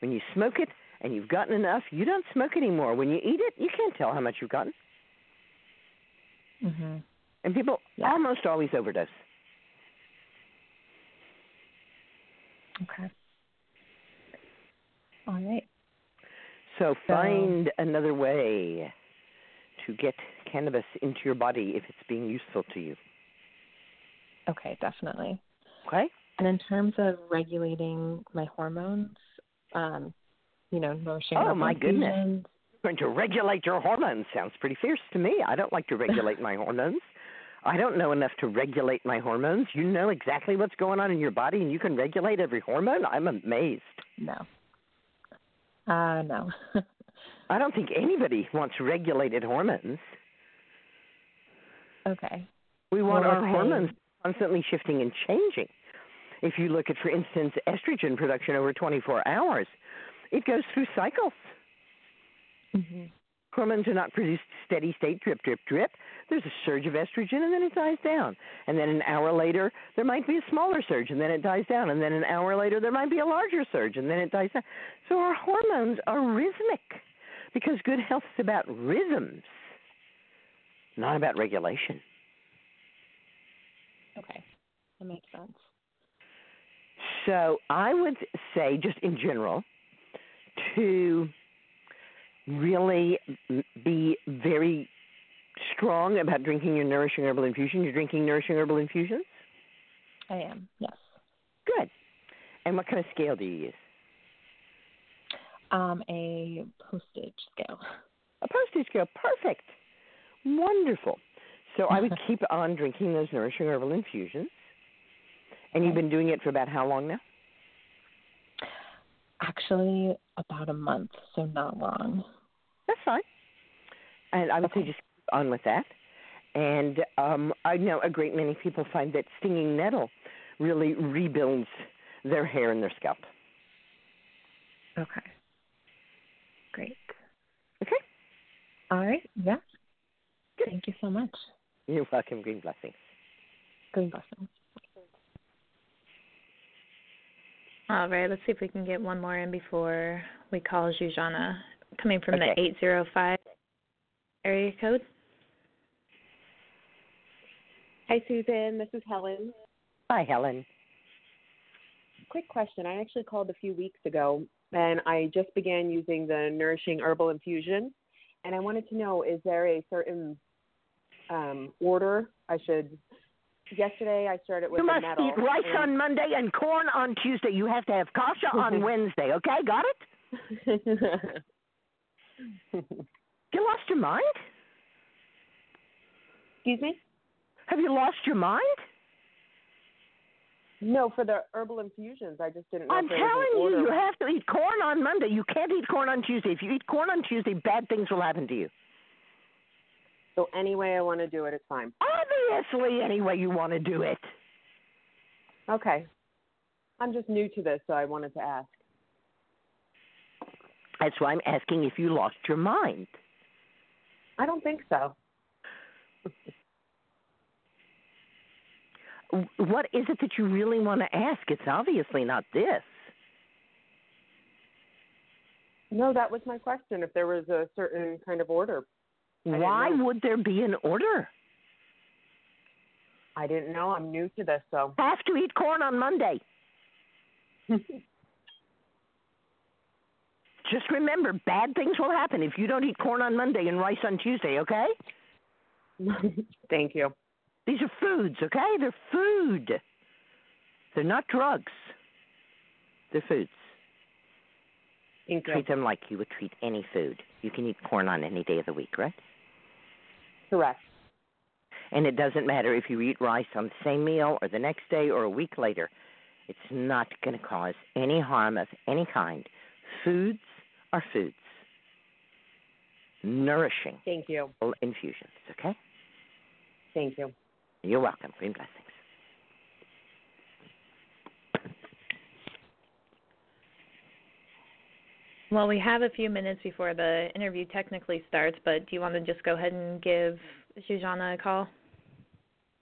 When you smoke it and you've gotten enough, you don't smoke anymore. When you eat it, you can't tell how much you've gotten. Mm-hmm. And people almost always overdose. Okay. All right. So find another way to get cannabis into your body if it's being useful to you. Okay, definitely. Okay? And in terms of regulating my hormones, um, you know, nourishing Oh my goodness. Going to regulate your hormones sounds pretty fierce to me. I don't like to regulate my hormones. I don't know enough to regulate my hormones. You know exactly what's going on in your body and you can regulate every hormone? I'm amazed. No. Uh, no. I don't think anybody wants regulated hormones. Okay. We want Well, our okay. hormones constantly shifting and changing. If you look at, for instance, estrogen production over 24 hours, it goes through cycles. hmm Hormones are not produced steady state, drip, drip, drip. There's a surge of estrogen and then it dies down. And then an hour later, there might be a smaller surge and then it dies down. And then an hour later, there might be a larger surge and then it dies down. So our hormones are rhythmic because good health is about rhythms, not about regulation. Okay. That makes sense. So I would say, just in general, to really be very strong about drinking your nourishing herbal infusion. You're drinking nourishing herbal infusions? I am, yes. Good. And what kind of scale do you use? Um, a postage scale. A postage scale. Perfect. Wonderful. So I would keep on drinking those nourishing herbal infusions. And you've been doing it for about how long now? Actually, about a month, so not long. That's fine. And I would say just on with that. And um, I know a great many people find that stinging nettle really rebuilds their hair and their scalp. Okay. Great. Okay. All right. Yeah. Thank you so much. You're welcome. Green blessings. Green blessings. All right, let's see if we can get one more in before we call Zsuzsanna. Coming from Okay. the 805 area code. Hi, Susun. This is Helen. Hi, Helen. Quick question. I actually called a few weeks ago, and I just began using the Nourishing Herbal Infusion. And I wanted to know is there a certain um, order I should? Yesterday, I started with You must nettle. eat rice on Monday and corn on Tuesday. You have to have kasha on Wednesday. Okay, got it? You lost your mind? Excuse me? Have you lost your mind? No, for the herbal infusions, I just didn't know. I'm if there was telling you, you have to eat corn on Monday. You can't eat corn on Tuesday. If you eat corn on Tuesday, bad things will happen to you. So any way I want to do it, it's fine. Obviously, any way you want to do it. Okay. I'm just new to this, so I wanted to ask. That's why I'm asking if you lost your mind. I don't think so. What is it that you really want to ask? It's obviously not this. No, that was my question. If there was a certain kind of order. Why would there be an order? I didn't know. I'm new to this, so. Have to eat corn on Monday. Just remember, bad things will happen if you don't eat corn on Monday and rice on Tuesday, okay? Thank you. These are foods, okay? They're food. They're not drugs. They're foods. Thank you. Treat them like you would treat any food. You can eat corn on any day of the week, right? Correct. And it doesn't matter if you eat rice on the same meal or the next day or a week later. It's not going to cause any harm of any kind. Foods are foods. Nourishing Thank you. infusions, okay? Thank you. You're welcome. Green blessings. Well, we have a few minutes before the interview technically starts, but do you want to just go ahead and give Zsuzsanna a call?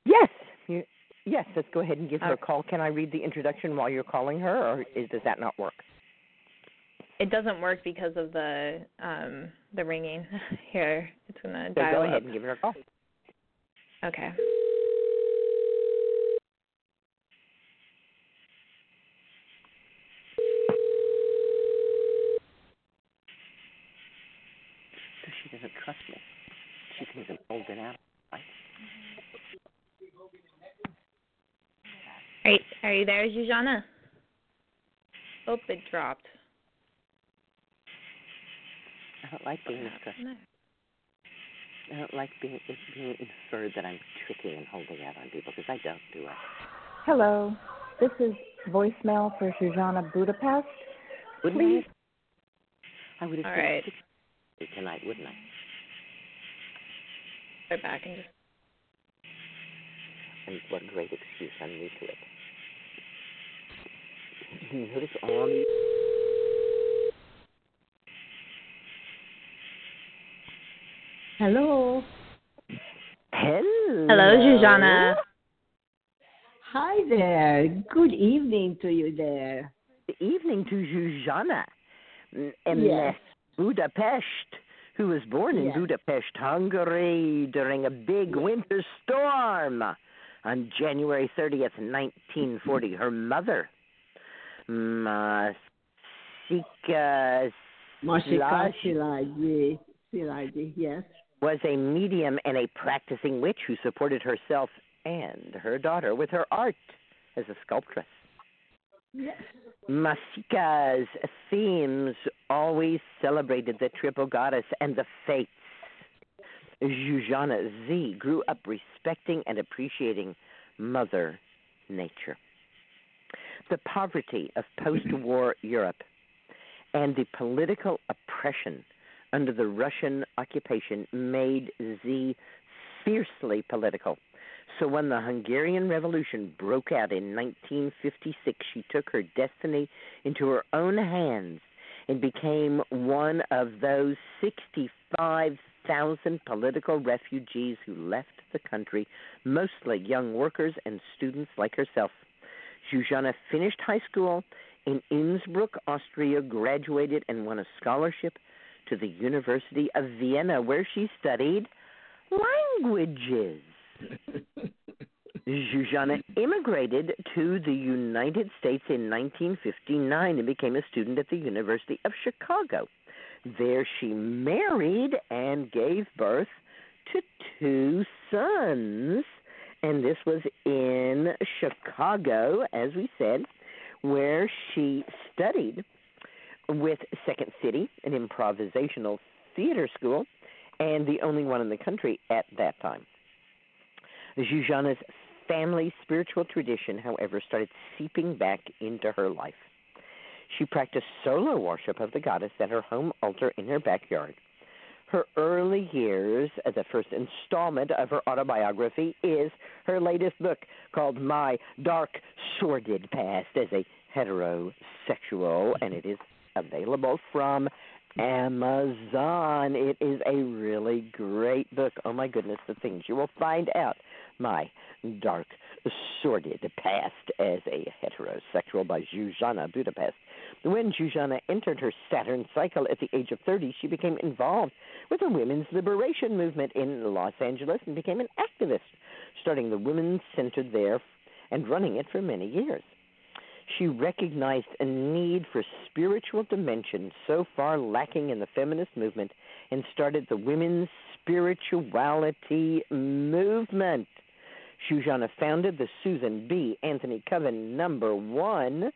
Yes. You, yes, let's go ahead and give her a call. Can I read the introduction while you're calling her, or is, does that not work? It doesn't work because of the um the ringing. Here, it's gonna So dial go up. ahead and give her a call. Okay. So she doesn't trust me. She thinks I'm old and out. Right? Are you, are you there, Zsuzsanna? Oh, it dropped. I don't like being mistrusted. No. I don't like being it being inferred that I'm tricky and holding out on people because I don't do it. Hello, this is voicemail for Zsuzsanna Budapest. Wouldn't Please. I? I would have All said right. tonight, wouldn't I? Go back and just. And what a great excuse. I'm new to it. You notice all these Hello. Hello. Hello, Zsuzsanna. Hi there. Good evening to you there. Good evening to Zsuzsanna. M- Yes. Budapest, who was born in Yes. Budapest, Hungary, during a big winter storm on January 30th, 1940. Her mother, Masika Mashika Slash, Szilagyi. Szilagyi, yes. was a medium and a practicing witch who supported herself and her daughter with her art as a sculptress. Masika's themes always celebrated the triple goddess and the fates. Zsuzsanna Z grew up respecting and appreciating Mother Nature. The poverty of post war Europe and the political oppression under the Russian occupation made Z fiercely political. So when the Hungarian Revolution broke out in 1956, she took her destiny into her own hands and became one of those 65,000 political refugees who left the country, mostly young workers and students like herself. Zsuzsanna finished high school in Innsbruck, Austria, graduated and won a scholarship to the University of Vienna, where she studied languages. Zsuzsanna immigrated to the United States in 1959 and became a student at the University of Chicago. There she married and gave birth to two sons. And this was in Chicago, as we said, where she studied with Second City, an improvisational theater school, and the only one in the country at that time. Zsuzsanna's family spiritual tradition, however, started seeping back into her life. She practiced solo worship of the goddess at her home altar in her backyard. Her early years, the first installment of her autobiography, is her latest book called My Dark Sordid Past as a Heterosexual, and it is available from Amazon. It is a really great book. Oh my goodness, the things you will find out. My dark, sordid past as a heterosexual by Zsuzsanna Budapest. When Zsuzsanna entered her Saturn cycle at the age of 30, she became involved with the women's liberation movement in Los Angeles and became an activist, starting the Women's Center there and running it for many years. She recognized a need for spiritual dimension so far lacking in the feminist movement and started the women's spirituality movement. Zsuzsanna founded the Susan B. Anthony Coven number one,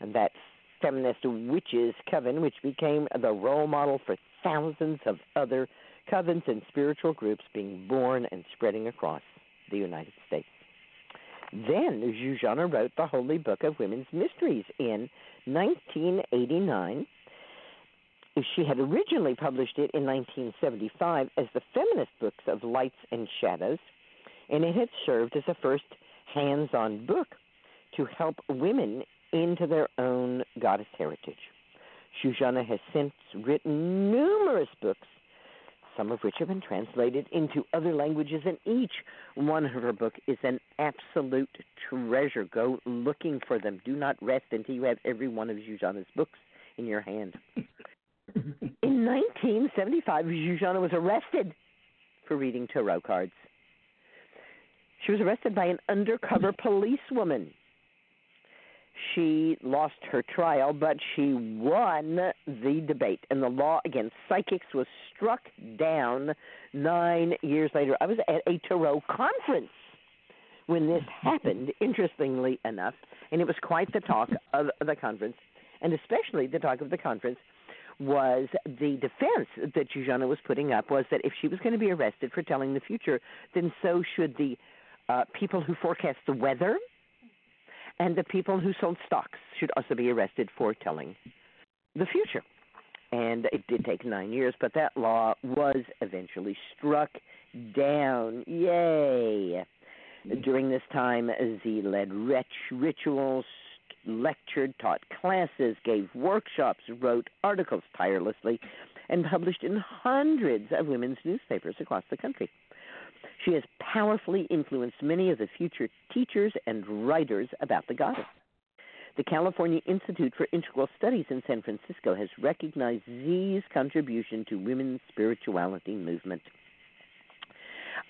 that feminist witches coven, which became the role model for thousands of other covens and spiritual groups being born and spreading across the United States. Then Zsuzsanna wrote the Holy Book of Women's Mysteries in 1989. She had originally published it in 1975 as the Feminist Books of Lights and Shadows, and it had served as a first hands on book to help women into their own goddess heritage. Zsuzsanna has since written numerous books, some of which have been translated into other languages, and each one of her books is an absolute treasure. Go looking for them. Do not rest until you have every one of Zsuzsanna's books in your hand. in 1975, Zsuzsanna was arrested for reading tarot cards. She was arrested by an undercover policewoman. She lost her trial, but she won the debate, and the law against psychics was struck down nine years later. I was at a tarot conference when this happened, interestingly enough, and it was quite the talk of the conference, and especially the talk of the conference was the defense that Zsuzsanna was putting up was that if she was going to be arrested for telling the future, then so should the uh, people who forecast the weather, and the people who sold stocks should also be arrested for telling the future. And it did take nine years, but that law was eventually struck down. Yay! During this time, Z led rich rituals, lectured, taught classes, gave workshops, wrote articles tirelessly, and published in hundreds of women's newspapers across the country. She has powerfully influenced many of the future teachers and writers about the goddess. The California Institute for Integral Studies in San Francisco has recognized Z's contribution to women's spirituality movement.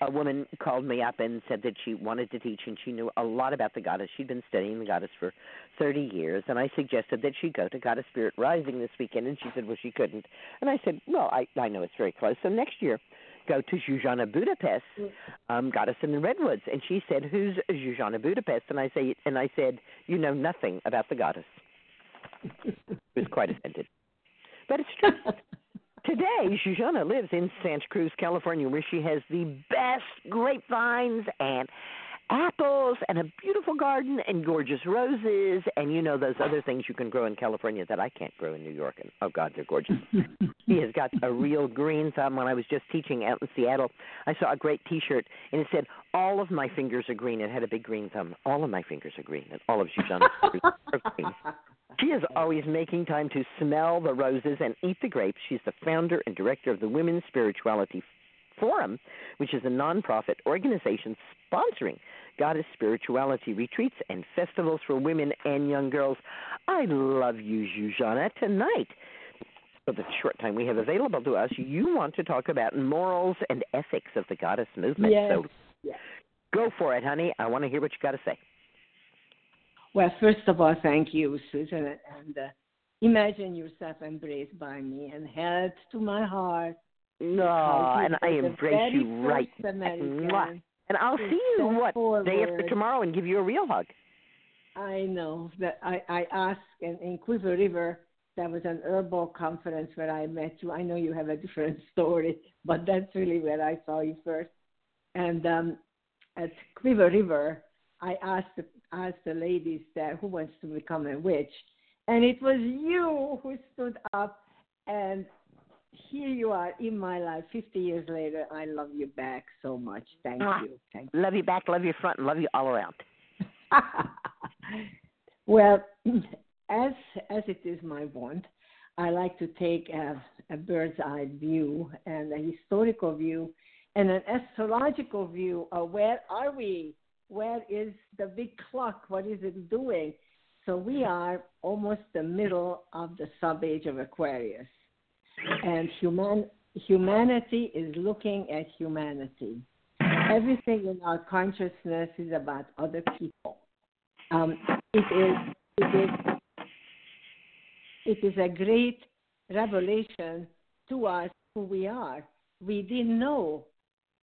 A woman called me up and said that she wanted to teach and she knew a lot about the goddess. She'd been studying the goddess for 30 years, and I suggested that she go to Goddess Spirit Rising this weekend, and she said, well, she couldn't. And I said, well, I, I know it's very close. So next year, go to Zsuzsanna Budapest, um, Goddess in the Redwoods. And she said, Who's Zsuzsanna Budapest? And I say and I said, You know nothing about the goddess. She was quite offended. But it's true. Today, Zsuzsanna lives in Santa Cruz, California, where she has the best grapevines and apples and a beautiful garden and gorgeous roses and you know those other things you can grow in California that I can't grow in New York and oh god they're gorgeous. he has got a real green thumb. When I was just teaching out in Seattle, I saw a great T-shirt and it said all of my fingers are green. It had a big green thumb. All of my fingers are green and all of Zsuzsanna's fingers are green. She is always making time to smell the roses and eat the grapes. She's the founder and director of the Women's Spirituality Forum, which is a nonprofit organization sponsoring goddess spirituality retreats and festivals for women and young girls. I love you, Zsuzsanna. Tonight, for the short time we have available to us, you want to talk about morals and ethics of the goddess movement. Yes. So yes. go for it, honey. I want to hear what you got to say. Well, first of all, thank you, Susun, and uh, imagine yourself embraced by me and held to my heart. No, and I embrace you right. And I'll see you what day after tomorrow and give you a real hug. I know that I I asked in, in Quiver River. That was an herbal conference where I met you. I know you have a different story, but that's really where I saw you first. And um, at Quiver River, I asked the, asked the ladies there who wants to become a witch, and it was you who stood up and here you are in my life 50 years later. I love you back so much. Thank Ah, you. Thank you. Love you back, love you front, and love you all around. Well, as as it is my want, I like to take a, a bird's eye view and a historical view and an astrological view of where are we? Where is the big clock? What is it doing? So we are almost the middle of the sub age of Aquarius and human humanity is looking at humanity. Everything in our consciousness is about other people. Um, it is it is it is a great revelation to us who we are. We didn't know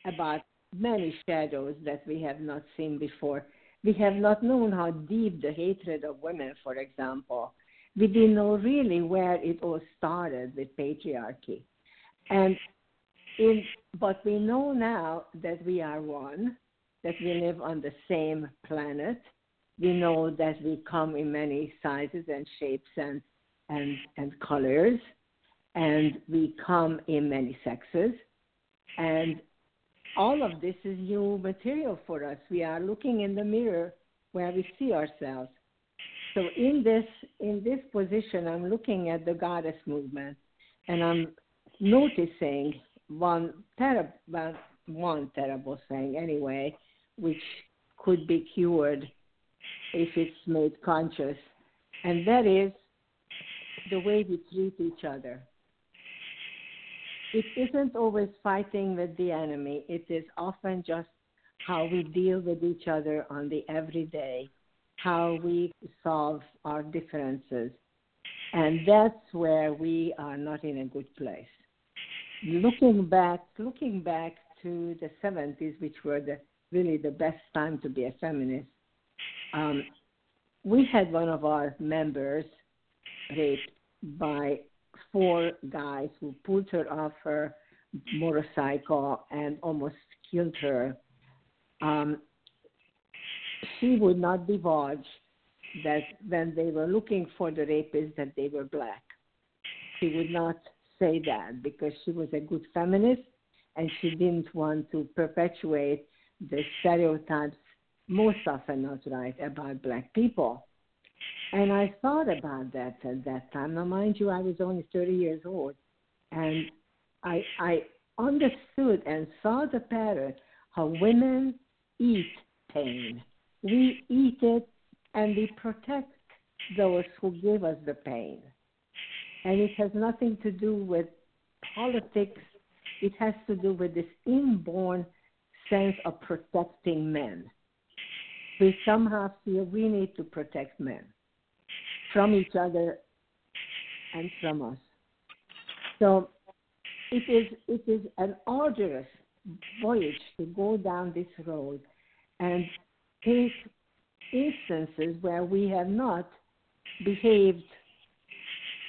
about many shadows that we have not seen before. We have not known how deep the hatred of women, for example, we didn't know really where it all started with patriarchy. And in, but we know now that we are one, that we live on the same planet. We know that we come in many sizes and shapes and, and, and colors, and we come in many sexes. And all of this is new material for us. We are looking in the mirror where we see ourselves. So in this in this position, I'm looking at the goddess movement, and I'm noticing one terrible one terrible thing anyway, which could be cured if it's made conscious, and that is the way we treat each other. It isn't always fighting with the enemy. It is often just how we deal with each other on the everyday how we solve our differences. And that's where we are not in a good place. Looking back, looking back to the 70s, which were the, really the best time to be a feminist, um, we had one of our members raped by four guys who pulled her off her motorcycle and almost killed her. Um, she would not divulge that when they were looking for the rapists that they were black. She would not say that because she was a good feminist and she didn't want to perpetuate the stereotypes most often not right about black people. And I thought about that at that time. Now, mind you, I was only 30 years old, and I I understood and saw the pattern how women eat pain we eat it and we protect those who give us the pain. And it has nothing to do with politics, it has to do with this inborn sense of protecting men. We somehow feel we need to protect men from each other and from us. So it is it is an arduous voyage to go down this road and instances where we have not behaved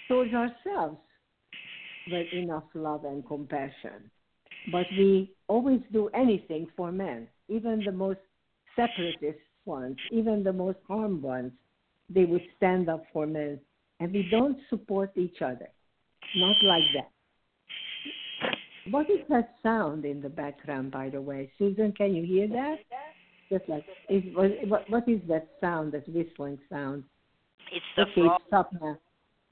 towards ourselves with enough love and compassion. But we always do anything for men, even the most separatist ones, even the most harmed ones, they would stand up for men. And we don't support each other. Not like that. What is that sound in the background, by the way? Susun, can you hear that? Just like, is, what, what is that sound, that whistling sound? It's the okay, frog. stop now.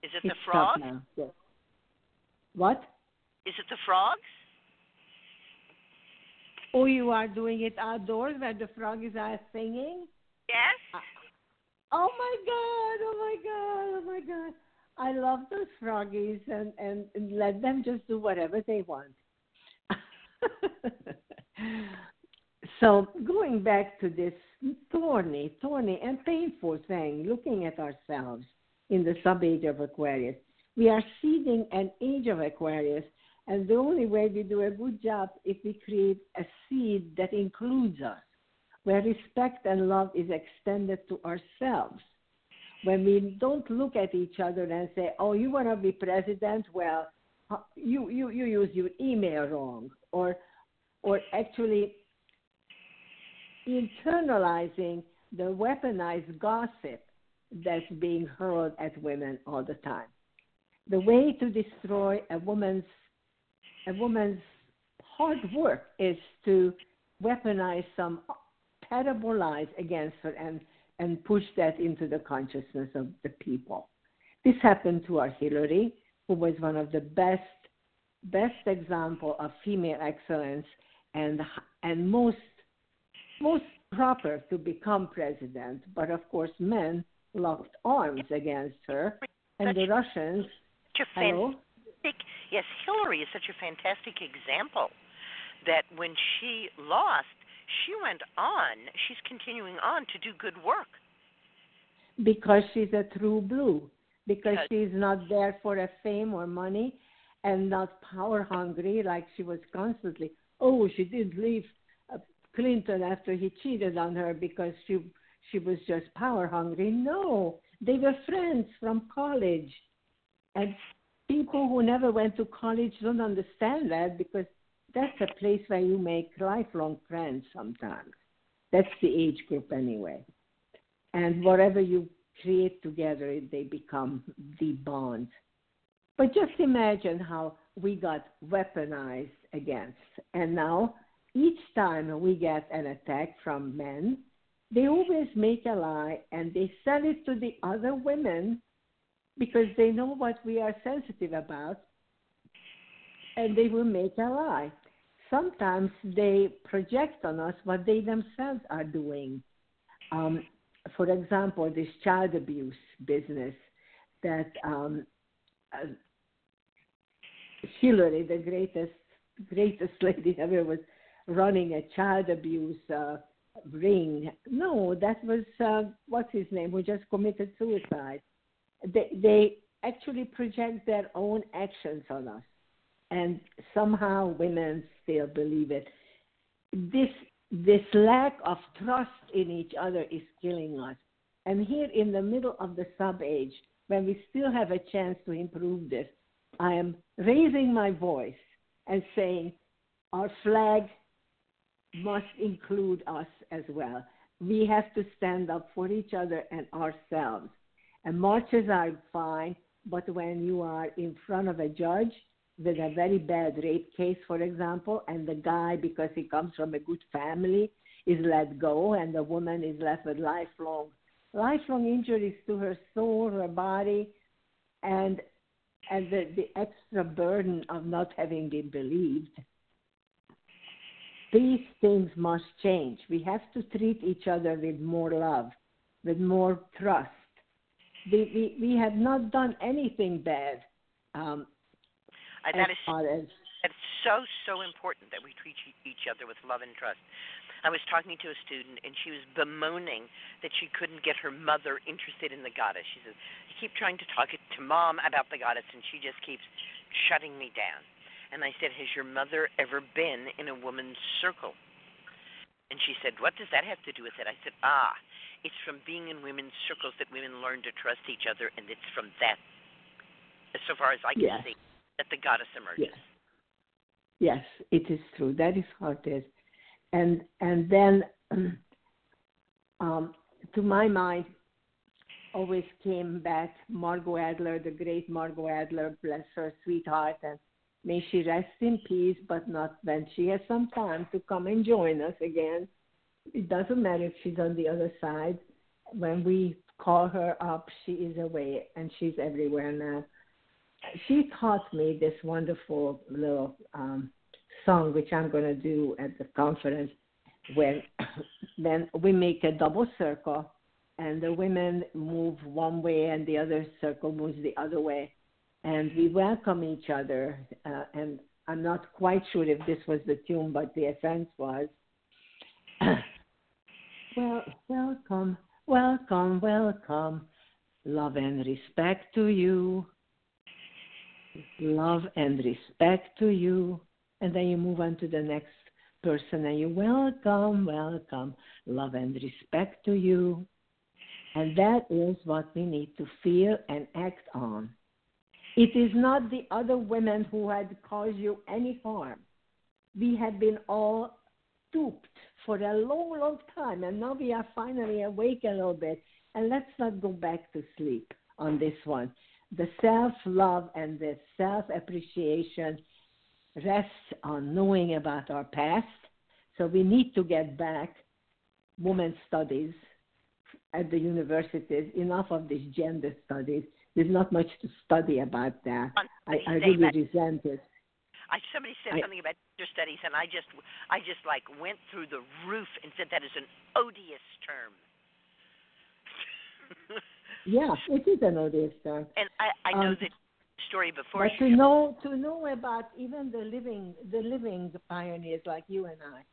Is it It's the frog? Stop now. Yes. What? Is it the frogs? Oh, you are doing it outdoors where the frog is out singing? Yes. Uh, oh my god! Oh my god! Oh my god! I love those froggies, and and, and let them just do whatever they want. so going back to this thorny, thorny, and painful thing, looking at ourselves in the sub-age of Aquarius, we are seeding an age of Aquarius, and the only way we do a good job if we create a seed that includes us where respect and love is extended to ourselves. When we don't look at each other and say, "Oh, you want to be president? Well, you you you use your email wrong," or or actually internalizing the weaponized gossip that's being hurled at women all the time. The way to destroy a woman's a woman's hard work is to weaponize some terrible lies against her and, and push that into the consciousness of the people. This happened to our Hillary, who was one of the best best example of female excellence and and most most proper to become president. But of course, men locked arms against her, and the Russians. Such a Hello. fantastic, yes, Hillary is such a fantastic example that when she lost, she went on. She's continuing on to do good work. because she's a true blue, because Yes. she's not there for a fame or money and not power hungry like she was constantly. Oh, she did leave Clinton after he cheated on her because she she was just power hungry. No, they were friends from college, and people who never went to college don't understand that because that's a place where you make lifelong friends sometimes. That's the age group anyway and whatever you create together, they become the bond. But just imagine how we got weaponized against. And now, each time we get an attack from men, they always make a lie and they sell it to the other women because they know what we are sensitive about and they will make a lie. Sometimes they project on us what they themselves are doing. Um, for example, this child abuse business that um, uh, Hillary, the greatest greatest lady ever, was running a child abuse uh, ring. No, that was uh, what's his name, who just committed suicide. They they actually project their own actions on us, and somehow women still believe it. This this lack of trust in each other is killing us. And here in the middle of the sub age, when we still have a chance to improve this, I am raising my voice and saying our flag must include us as well. We have to stand up for each other and ourselves. And marches are fine, but when you are in front of a judge with a very bad rape case, for example, and the guy, because he comes from a good family, is let go, and the woman is left with lifelong, lifelong injuries to her soul, her body, and and the, the extra burden of not having been believed. These things must change. We have to treat each other with more love, with more trust. We, we, we have not done anything bad. Um, Uh, that is as that's so so important that we treat each other with love and trust. I was talking to a student and she was bemoaning that she couldn't get her mother interested in the goddess. She says, "I keep trying to talk it to mom about the goddess and she just keeps shutting me down." And I said, "Has your mother ever been in a woman's circle?" And she said, "What does that have to do with it?" I said, "Ah, it's from being in women's circles that women learn to trust each other and it's from that as so far as I can Yes. see that the goddess emerges." Yes. Yes, it is true. That is how it is. And and then um, to my mind, always came back Margot Adler, the great Margot Adler, bless her sweetheart, and may she rest in peace, but not when she has some time to come and join us again. It doesn't matter if she's on the other side. When we call her up, she is away and she's everywhere now. She taught me this wonderful little um, song, which I'm going to do at the conference, when then we make a double circle and the women move one way and the other circle moves the other way and we welcome each other uh, and i'm not quite sure if this was the tune but the essence was. Well welcome welcome welcome. Love and respect to you. Love and respect to you. And then you move on to the next person and you welcome welcome. Love and respect to you. And that is what we need to feel and act on. It is not the other women who had caused you any harm. We have been all duped for a long, long time, and now we are finally awake a little bit. And let's not go back to sleep on this one. The self love and the self appreciation rests on knowing about our past. So we need to get back women's studies at the universities enough of these gender studies. There's not much to study about that. I, I really resent it. I somebody said I- something about gender studies, and I just I just like went through the roof and said that is an odious term. Yeah, it is an odious term. and I I know Um, the story before. But to know to know about even the living the living pioneers like you and I,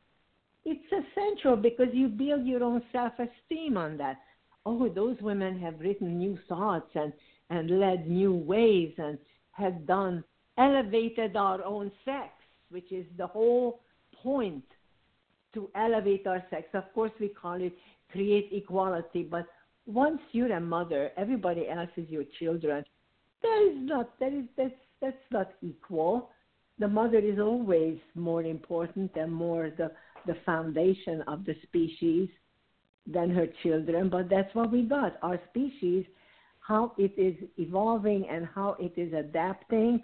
it's essential because you build your own self esteem on that. Oh, those women have written new thoughts and and led new ways and have done elevated our own sex, which is the whole point to elevate our sex. Of course, we call it create equality, but once you're a mother, everybody else is your children. That is not that is that's that's not equal. The mother is always more important and more the the foundation of the species than her children, but that's what we got. Our species, how it is evolving and how it is adapting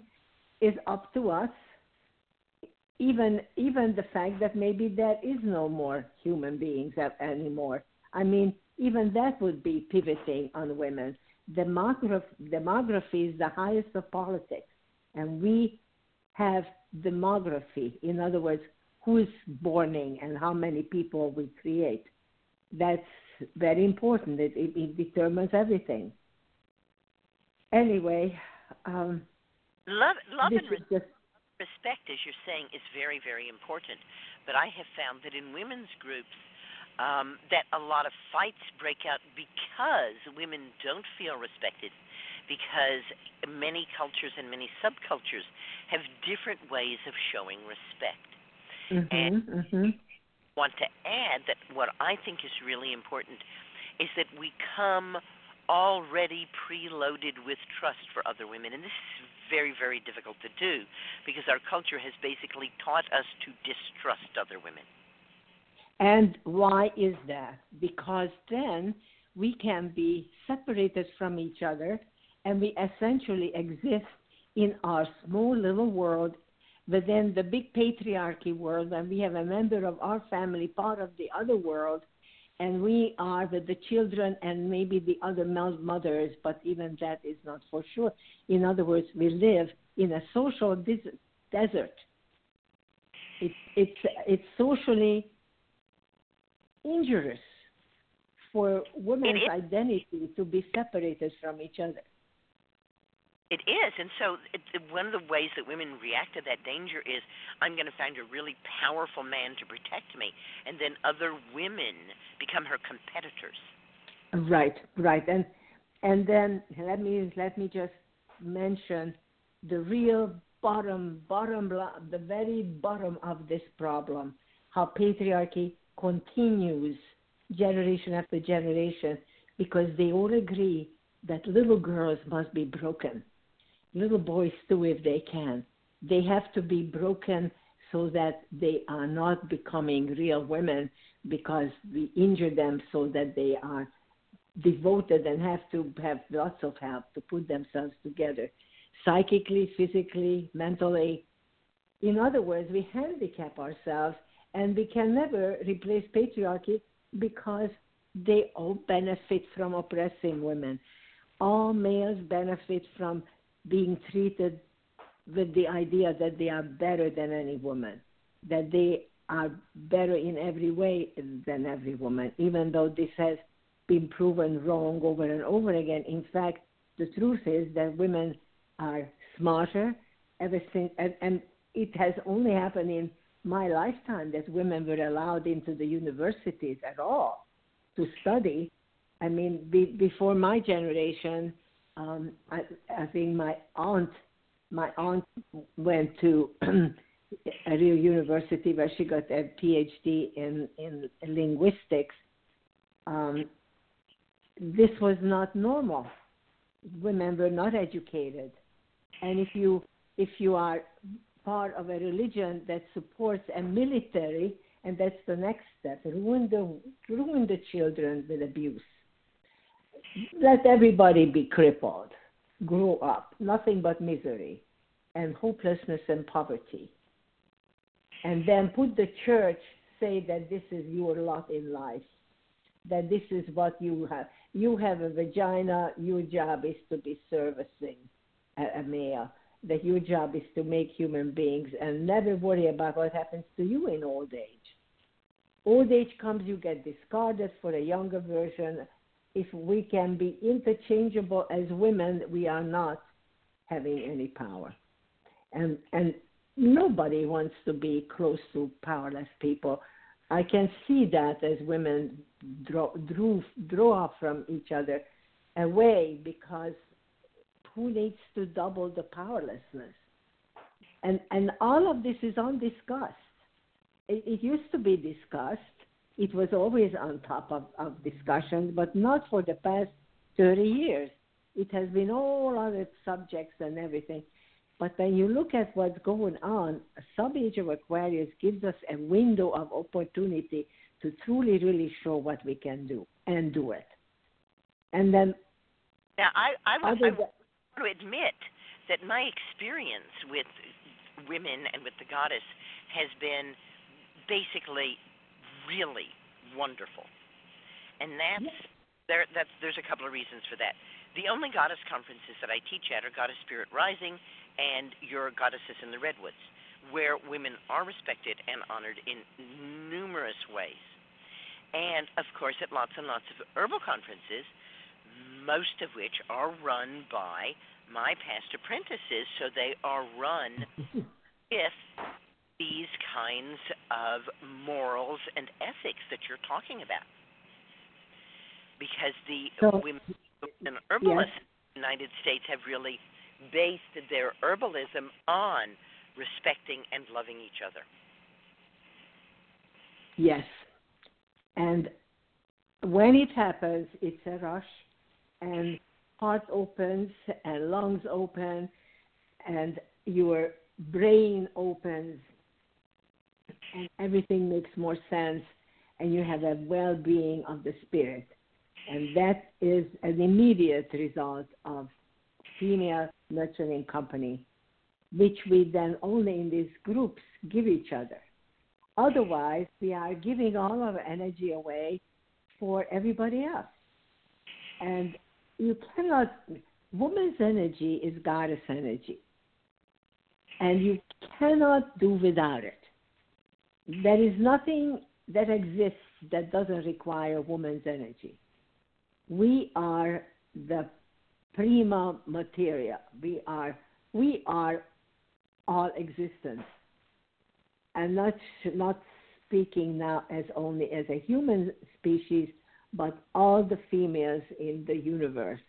is up to us. Even even the fact that maybe there is no more human beings anymore. I mean, even that would be pivoting on women. Demograph, demography is the highest of politics, and we have demography. In other words, who's borning and how many people we create. That's very important. It, it, it determines everything. Anyway, um, love love and is just respect, as you're saying, is very, very important. But I have found that in women's groups, um, that a lot of fights break out because women don't feel respected, because many cultures and many subcultures have different ways of showing respect. mhm, mhm. Want to add that what I think is really important is that we come already preloaded with trust for other women, and this is very, very difficult to do because our culture has basically taught us to distrust other women. And why is that? Because then we can be separated from each other and we essentially exist in our small little world within the big patriarchy world and we have a member of our family part of the other world and we are with the children and maybe the other mothers but even that is not for sure. In other words we live in a social des- desert. It's it's it's socially injurious for women's identity to be separated from each other. It is, and so it, one of the ways that women react to that danger is, I'm going to find a really powerful man to protect me, and then other women become her competitors. Right, right, and and then let me let me just mention the real bottom bottom the very bottom of this problem, how patriarchy continues generation after generation because they all agree that little girls must be broken. Little boys too, if they can. They have to be broken so that they are not becoming real women because we injure them so that they are devoted and have to have lots of help to put themselves together psychically, physically, mentally. In other words, we handicap ourselves and we can never replace patriarchy because they all benefit from oppressing women. All males benefit from being treated with the idea that they are better than any woman, that they are better in every way than every woman, even though this has been proven wrong over and over again. In fact, the truth is that women are smarter ever since, and, and it has only happened in my lifetime that women were allowed into the universities at all to study. I mean, be, before my generation, um, I, I think my aunt, my aunt went to a real university where she got a PhD in in linguistics. Um, this was not normal. Women were not educated, and if you if you are part of a religion that supports a military, and that's the next step, ruin the ruin the children with abuse. Let everybody be crippled, grow up, nothing but misery, and hopelessness and poverty. And then put the church say that this is your lot in life, that this is what you have. You have a vagina. Your job is to be servicing a, a male that your job is to make human beings and never worry about what happens to you in old age. Old age comes, you get discarded for a younger version. If we can be interchangeable as women, we are not having any power. And, and nobody wants to be close to powerless people. I can see that as women draw, drew, draw from each other away because who needs to double the powerlessness? And and all of this is undiscussed. It, it used to be discussed. It was always on top of, of discussions, but not for the past 30 years. It has been all other subjects and everything. But when you look at what's going on, Sub Age of Aquarius gives us a window of opportunity to truly, really show what we can do and do it. And then now I I, I, other I than- to admit that my experience with women and with the goddess has been basically really wonderful. And that's there that's there's a couple of reasons for that. The only goddess conferences that I teach at are Goddess Spirit Rising and your Goddesses in the Redwoods, where women are respected and honored in numerous ways. And of course at lots and lots of herbal conferences most of which are run by my past apprentices, so they are run with these kinds of morals and ethics that you're talking about. Because the So- women and herbalists in the United States have really based their herbalism on respecting and loving each other. Yes. And when it happens, it's a rush, and heart opens, and lungs open, and your brain opens, and everything makes more sense, and you have a well being of the spirit. And that is an immediate result of female nurturing company, which we then only in these groups give each other. Otherwise, we are giving all our energy away for everybody else. And you cannot, woman's energy is goddess energy. And you cannot do without it. There is nothing that exists that doesn't require woman's energy. We are the prima materia. We are we are all existence. And not not speaking now as only as a human species, but all the females in the universe.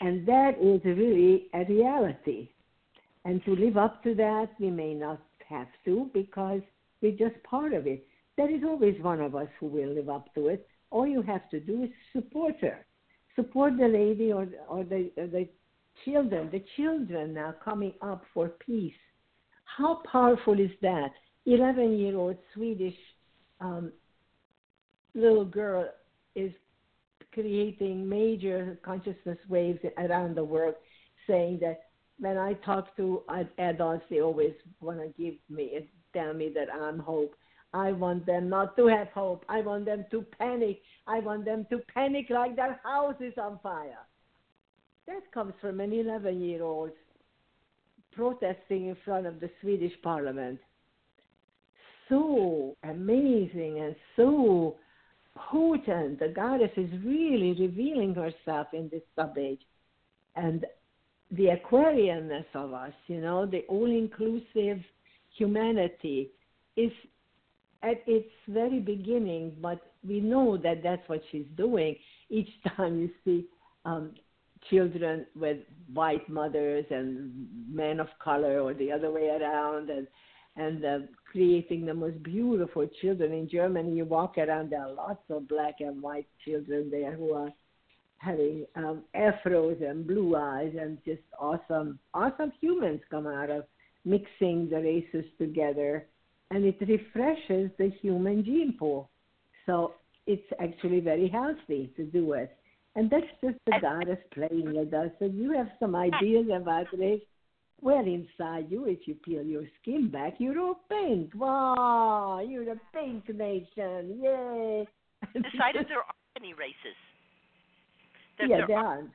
And that is really a reality. And to live up to that, we may not have to because we're just part of it. There is always one of us who will live up to it. All you have to do is support her. Support the lady or, or the, or the children. The children now coming up for peace How powerful is that? 11 year old Swedish um, little girl is creating major consciousness waves around the world, saying that when I talk to adults, they always want to give me and tell me that I'm hope. I want them not to have hope. I want them to panic. I want them to panic like their house is on fire. That comes from an 11 year old protesting in front of the Swedish parliament. So amazing and so potent. The goddess is really revealing herself in this subage. And the Aquarianness of us, you know, the all inclusive humanity is at its very beginning, but we know that that's what she's doing. Each time you see um, children with white mothers and men of color, or the other way around, and and uh, creating the most beautiful children in Germany. You walk around, there are lots of black and white children there who are having um, afros and blue eyes, and just awesome, awesome humans come out of mixing the races together and it refreshes the human gene pool. So it's actually very healthy to do it. And that's just the goddess playing with us. And you have some ideas about this. Well, inside you, if you peel your skin back, you're all pink. Wow, you're the pink nation. Yay. Decided there aren't any races. That yeah, there there aren't,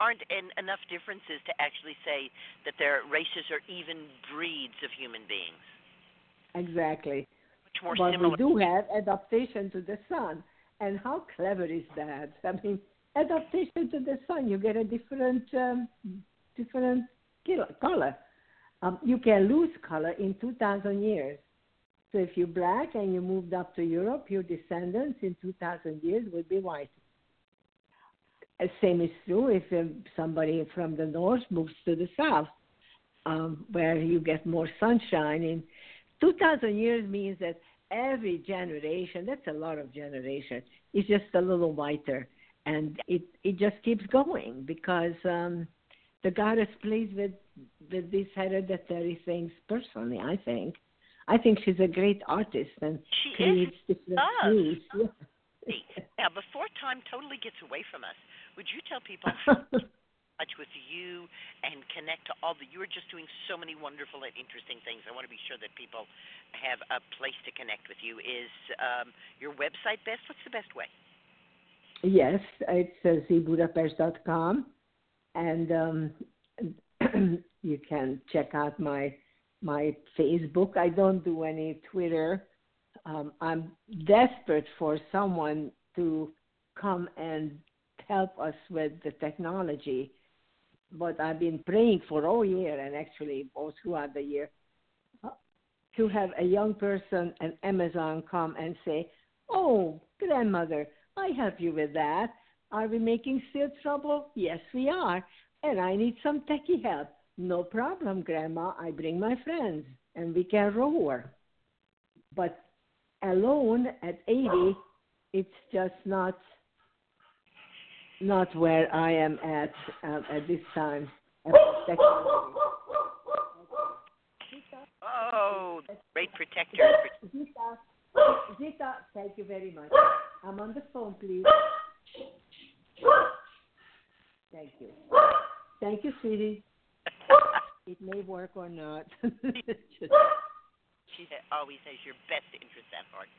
aren't. aren't enough differences to actually say that their races or even breeds of human beings. Exactly. Much more but similar. we do have adaptation to the sun. And how clever is that? I mean, adaptation to the sun, you get a different, um, different color. Um, you can lose color in 2,000 years. So if you're black and you moved up to Europe, your descendants in 2,000 years would be white. Uh, Same is true if um, somebody from the north moves to the south, um, where you get more sunshine. In 2,000 years means that every generation, that's a lot of generation, is just a little whiter. And it, it just keeps going because um, the goddess plays with, with these hereditary things personally, I think. I think she's a great artist and She is. creates different views. Now, before time totally gets away from us, would you tell people how to touch with you and connect to all the? You are just doing so many wonderful and interesting things. I want to be sure that people have a place to connect with you. Is um, your website best? What's the best way? Yes, it's uh, zbudapest.com, and um, you can check out my my Facebook. I don't do any Twitter. Um, I'm desperate for someone to come and help us with the technology. But I've been praying for all year and actually all throughout the year to have a young person and Amazon come and say, "Oh, grandmother, I help you with that. Are we making still trouble? Yes, we are. And I need some techie help. No problem, Grandma. I bring my friends and we can roar. But alone at 80, it's just not not where I am at um, at this time. Oh, great protector. Zita, Zita, thank you very much. I'm on the phone, please. Thank you. Thank you, sweetie. It may work or not. Just, She always has your best interest at heart.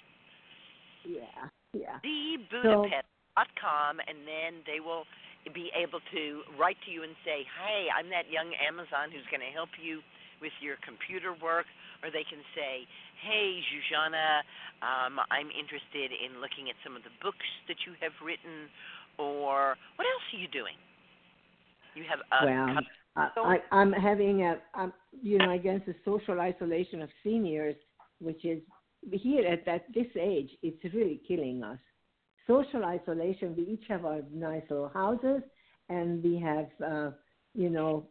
yeah, yeah. zbudapest.com, and then they will be able to write to you and say, "Hey, I'm that young Amazon who's going to help you with your computer work," or they can say, "Hey, Zsuzsanna, um, I'm interested in looking at some of the books that you have written," or what else are you doing? You have a well, I, I, I'm having a, I'm, you know, against the social isolation of seniors, which is here at that this age, it's really killing us. Social isolation. We each have our nice little houses, and we have, uh, you know,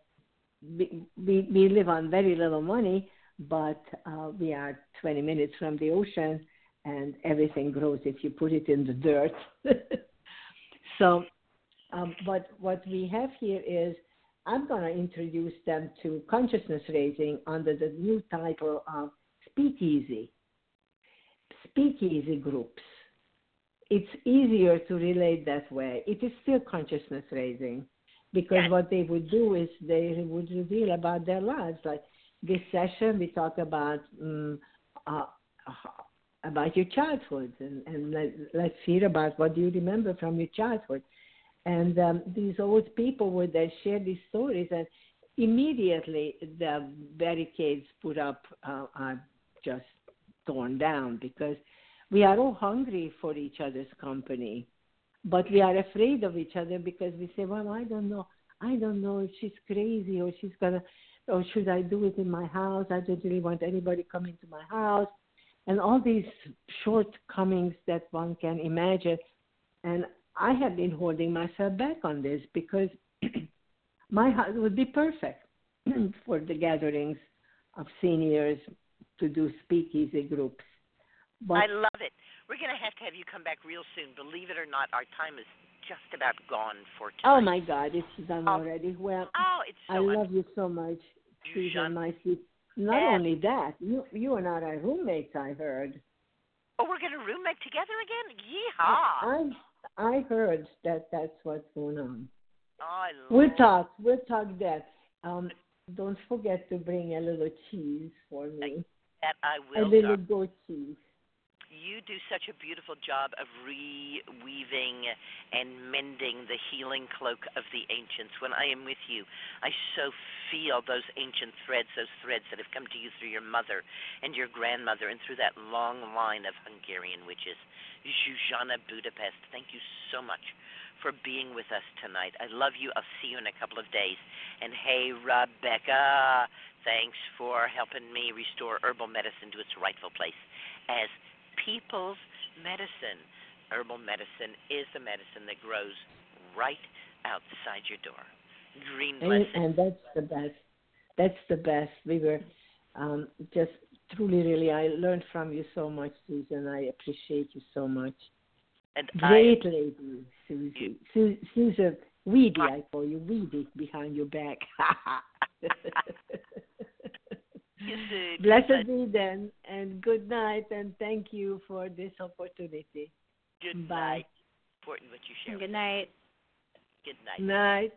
we, we we live on very little money, but uh, we are 20 minutes from the ocean, and everything grows if you put it in the dirt. so, um, but what we have here is I'm going to introduce them to consciousness raising under the new title of Speakeasy. Speakeasy groups. It's easier to relate that way. It is still consciousness raising because Yes. what they would do is they would reveal about their lives. Like this session, we talk about um, uh, about your childhood and, and let, let's hear about what do you remember from your childhood. And um, these old people would then share these stories, and immediately the barricades put up uh, are just torn down because we are all hungry for each other's company, but we are afraid of each other because we say, "Well, I don't know, I don't know if she's crazy or she's gonna, or should I do it in my house? I don't really want anybody coming to my house." and all these shortcomings that one can imagine. And I have been holding myself back on this because my house would be perfect for the gatherings of seniors to do speakeasy groups. But I love it. We're going to have to have you come back real soon. Believe it or not, our time is just about gone for tonight. oh my God, it's done Oh. already. Well, Oh, it's so I un- love you so much, Susun, my. Not And- only that, you you and I are roommates. I heard. Oh, we're going to roommate together again? Yeehaw! I I heard that that's what's going on. Oh, We'll talk. We'll talk that. Um, don't forget to bring a little cheese for me. that. I A will. little Doc. goat cheese. You do such a beautiful job of reweaving and mending the healing cloak of the ancients. When I am with you, I so feel those ancient threads, those threads that have come to you through your mother and your grandmother and through that long line of Hungarian witches. Zsuzsanna Budapest, thank you so much for being with us tonight. I love you. I'll see you in a couple of days. And hey, Rebecca, thanks for helping me restore herbal medicine to its rightful place as people's medicine. Herbal medicine is the medicine that grows right outside your door. Green And, and that's the best. That's the best. We were um, just truly, really. I learned from you so much, Susun. I appreciate you so much. And Great lady, Susie. Su- Susun, Weedy, I call you Weedy behind your back. You. Blessed be then, and good night, and thank you for this opportunity. Good Bye. night. Important what you share. Good night. Good night. Night.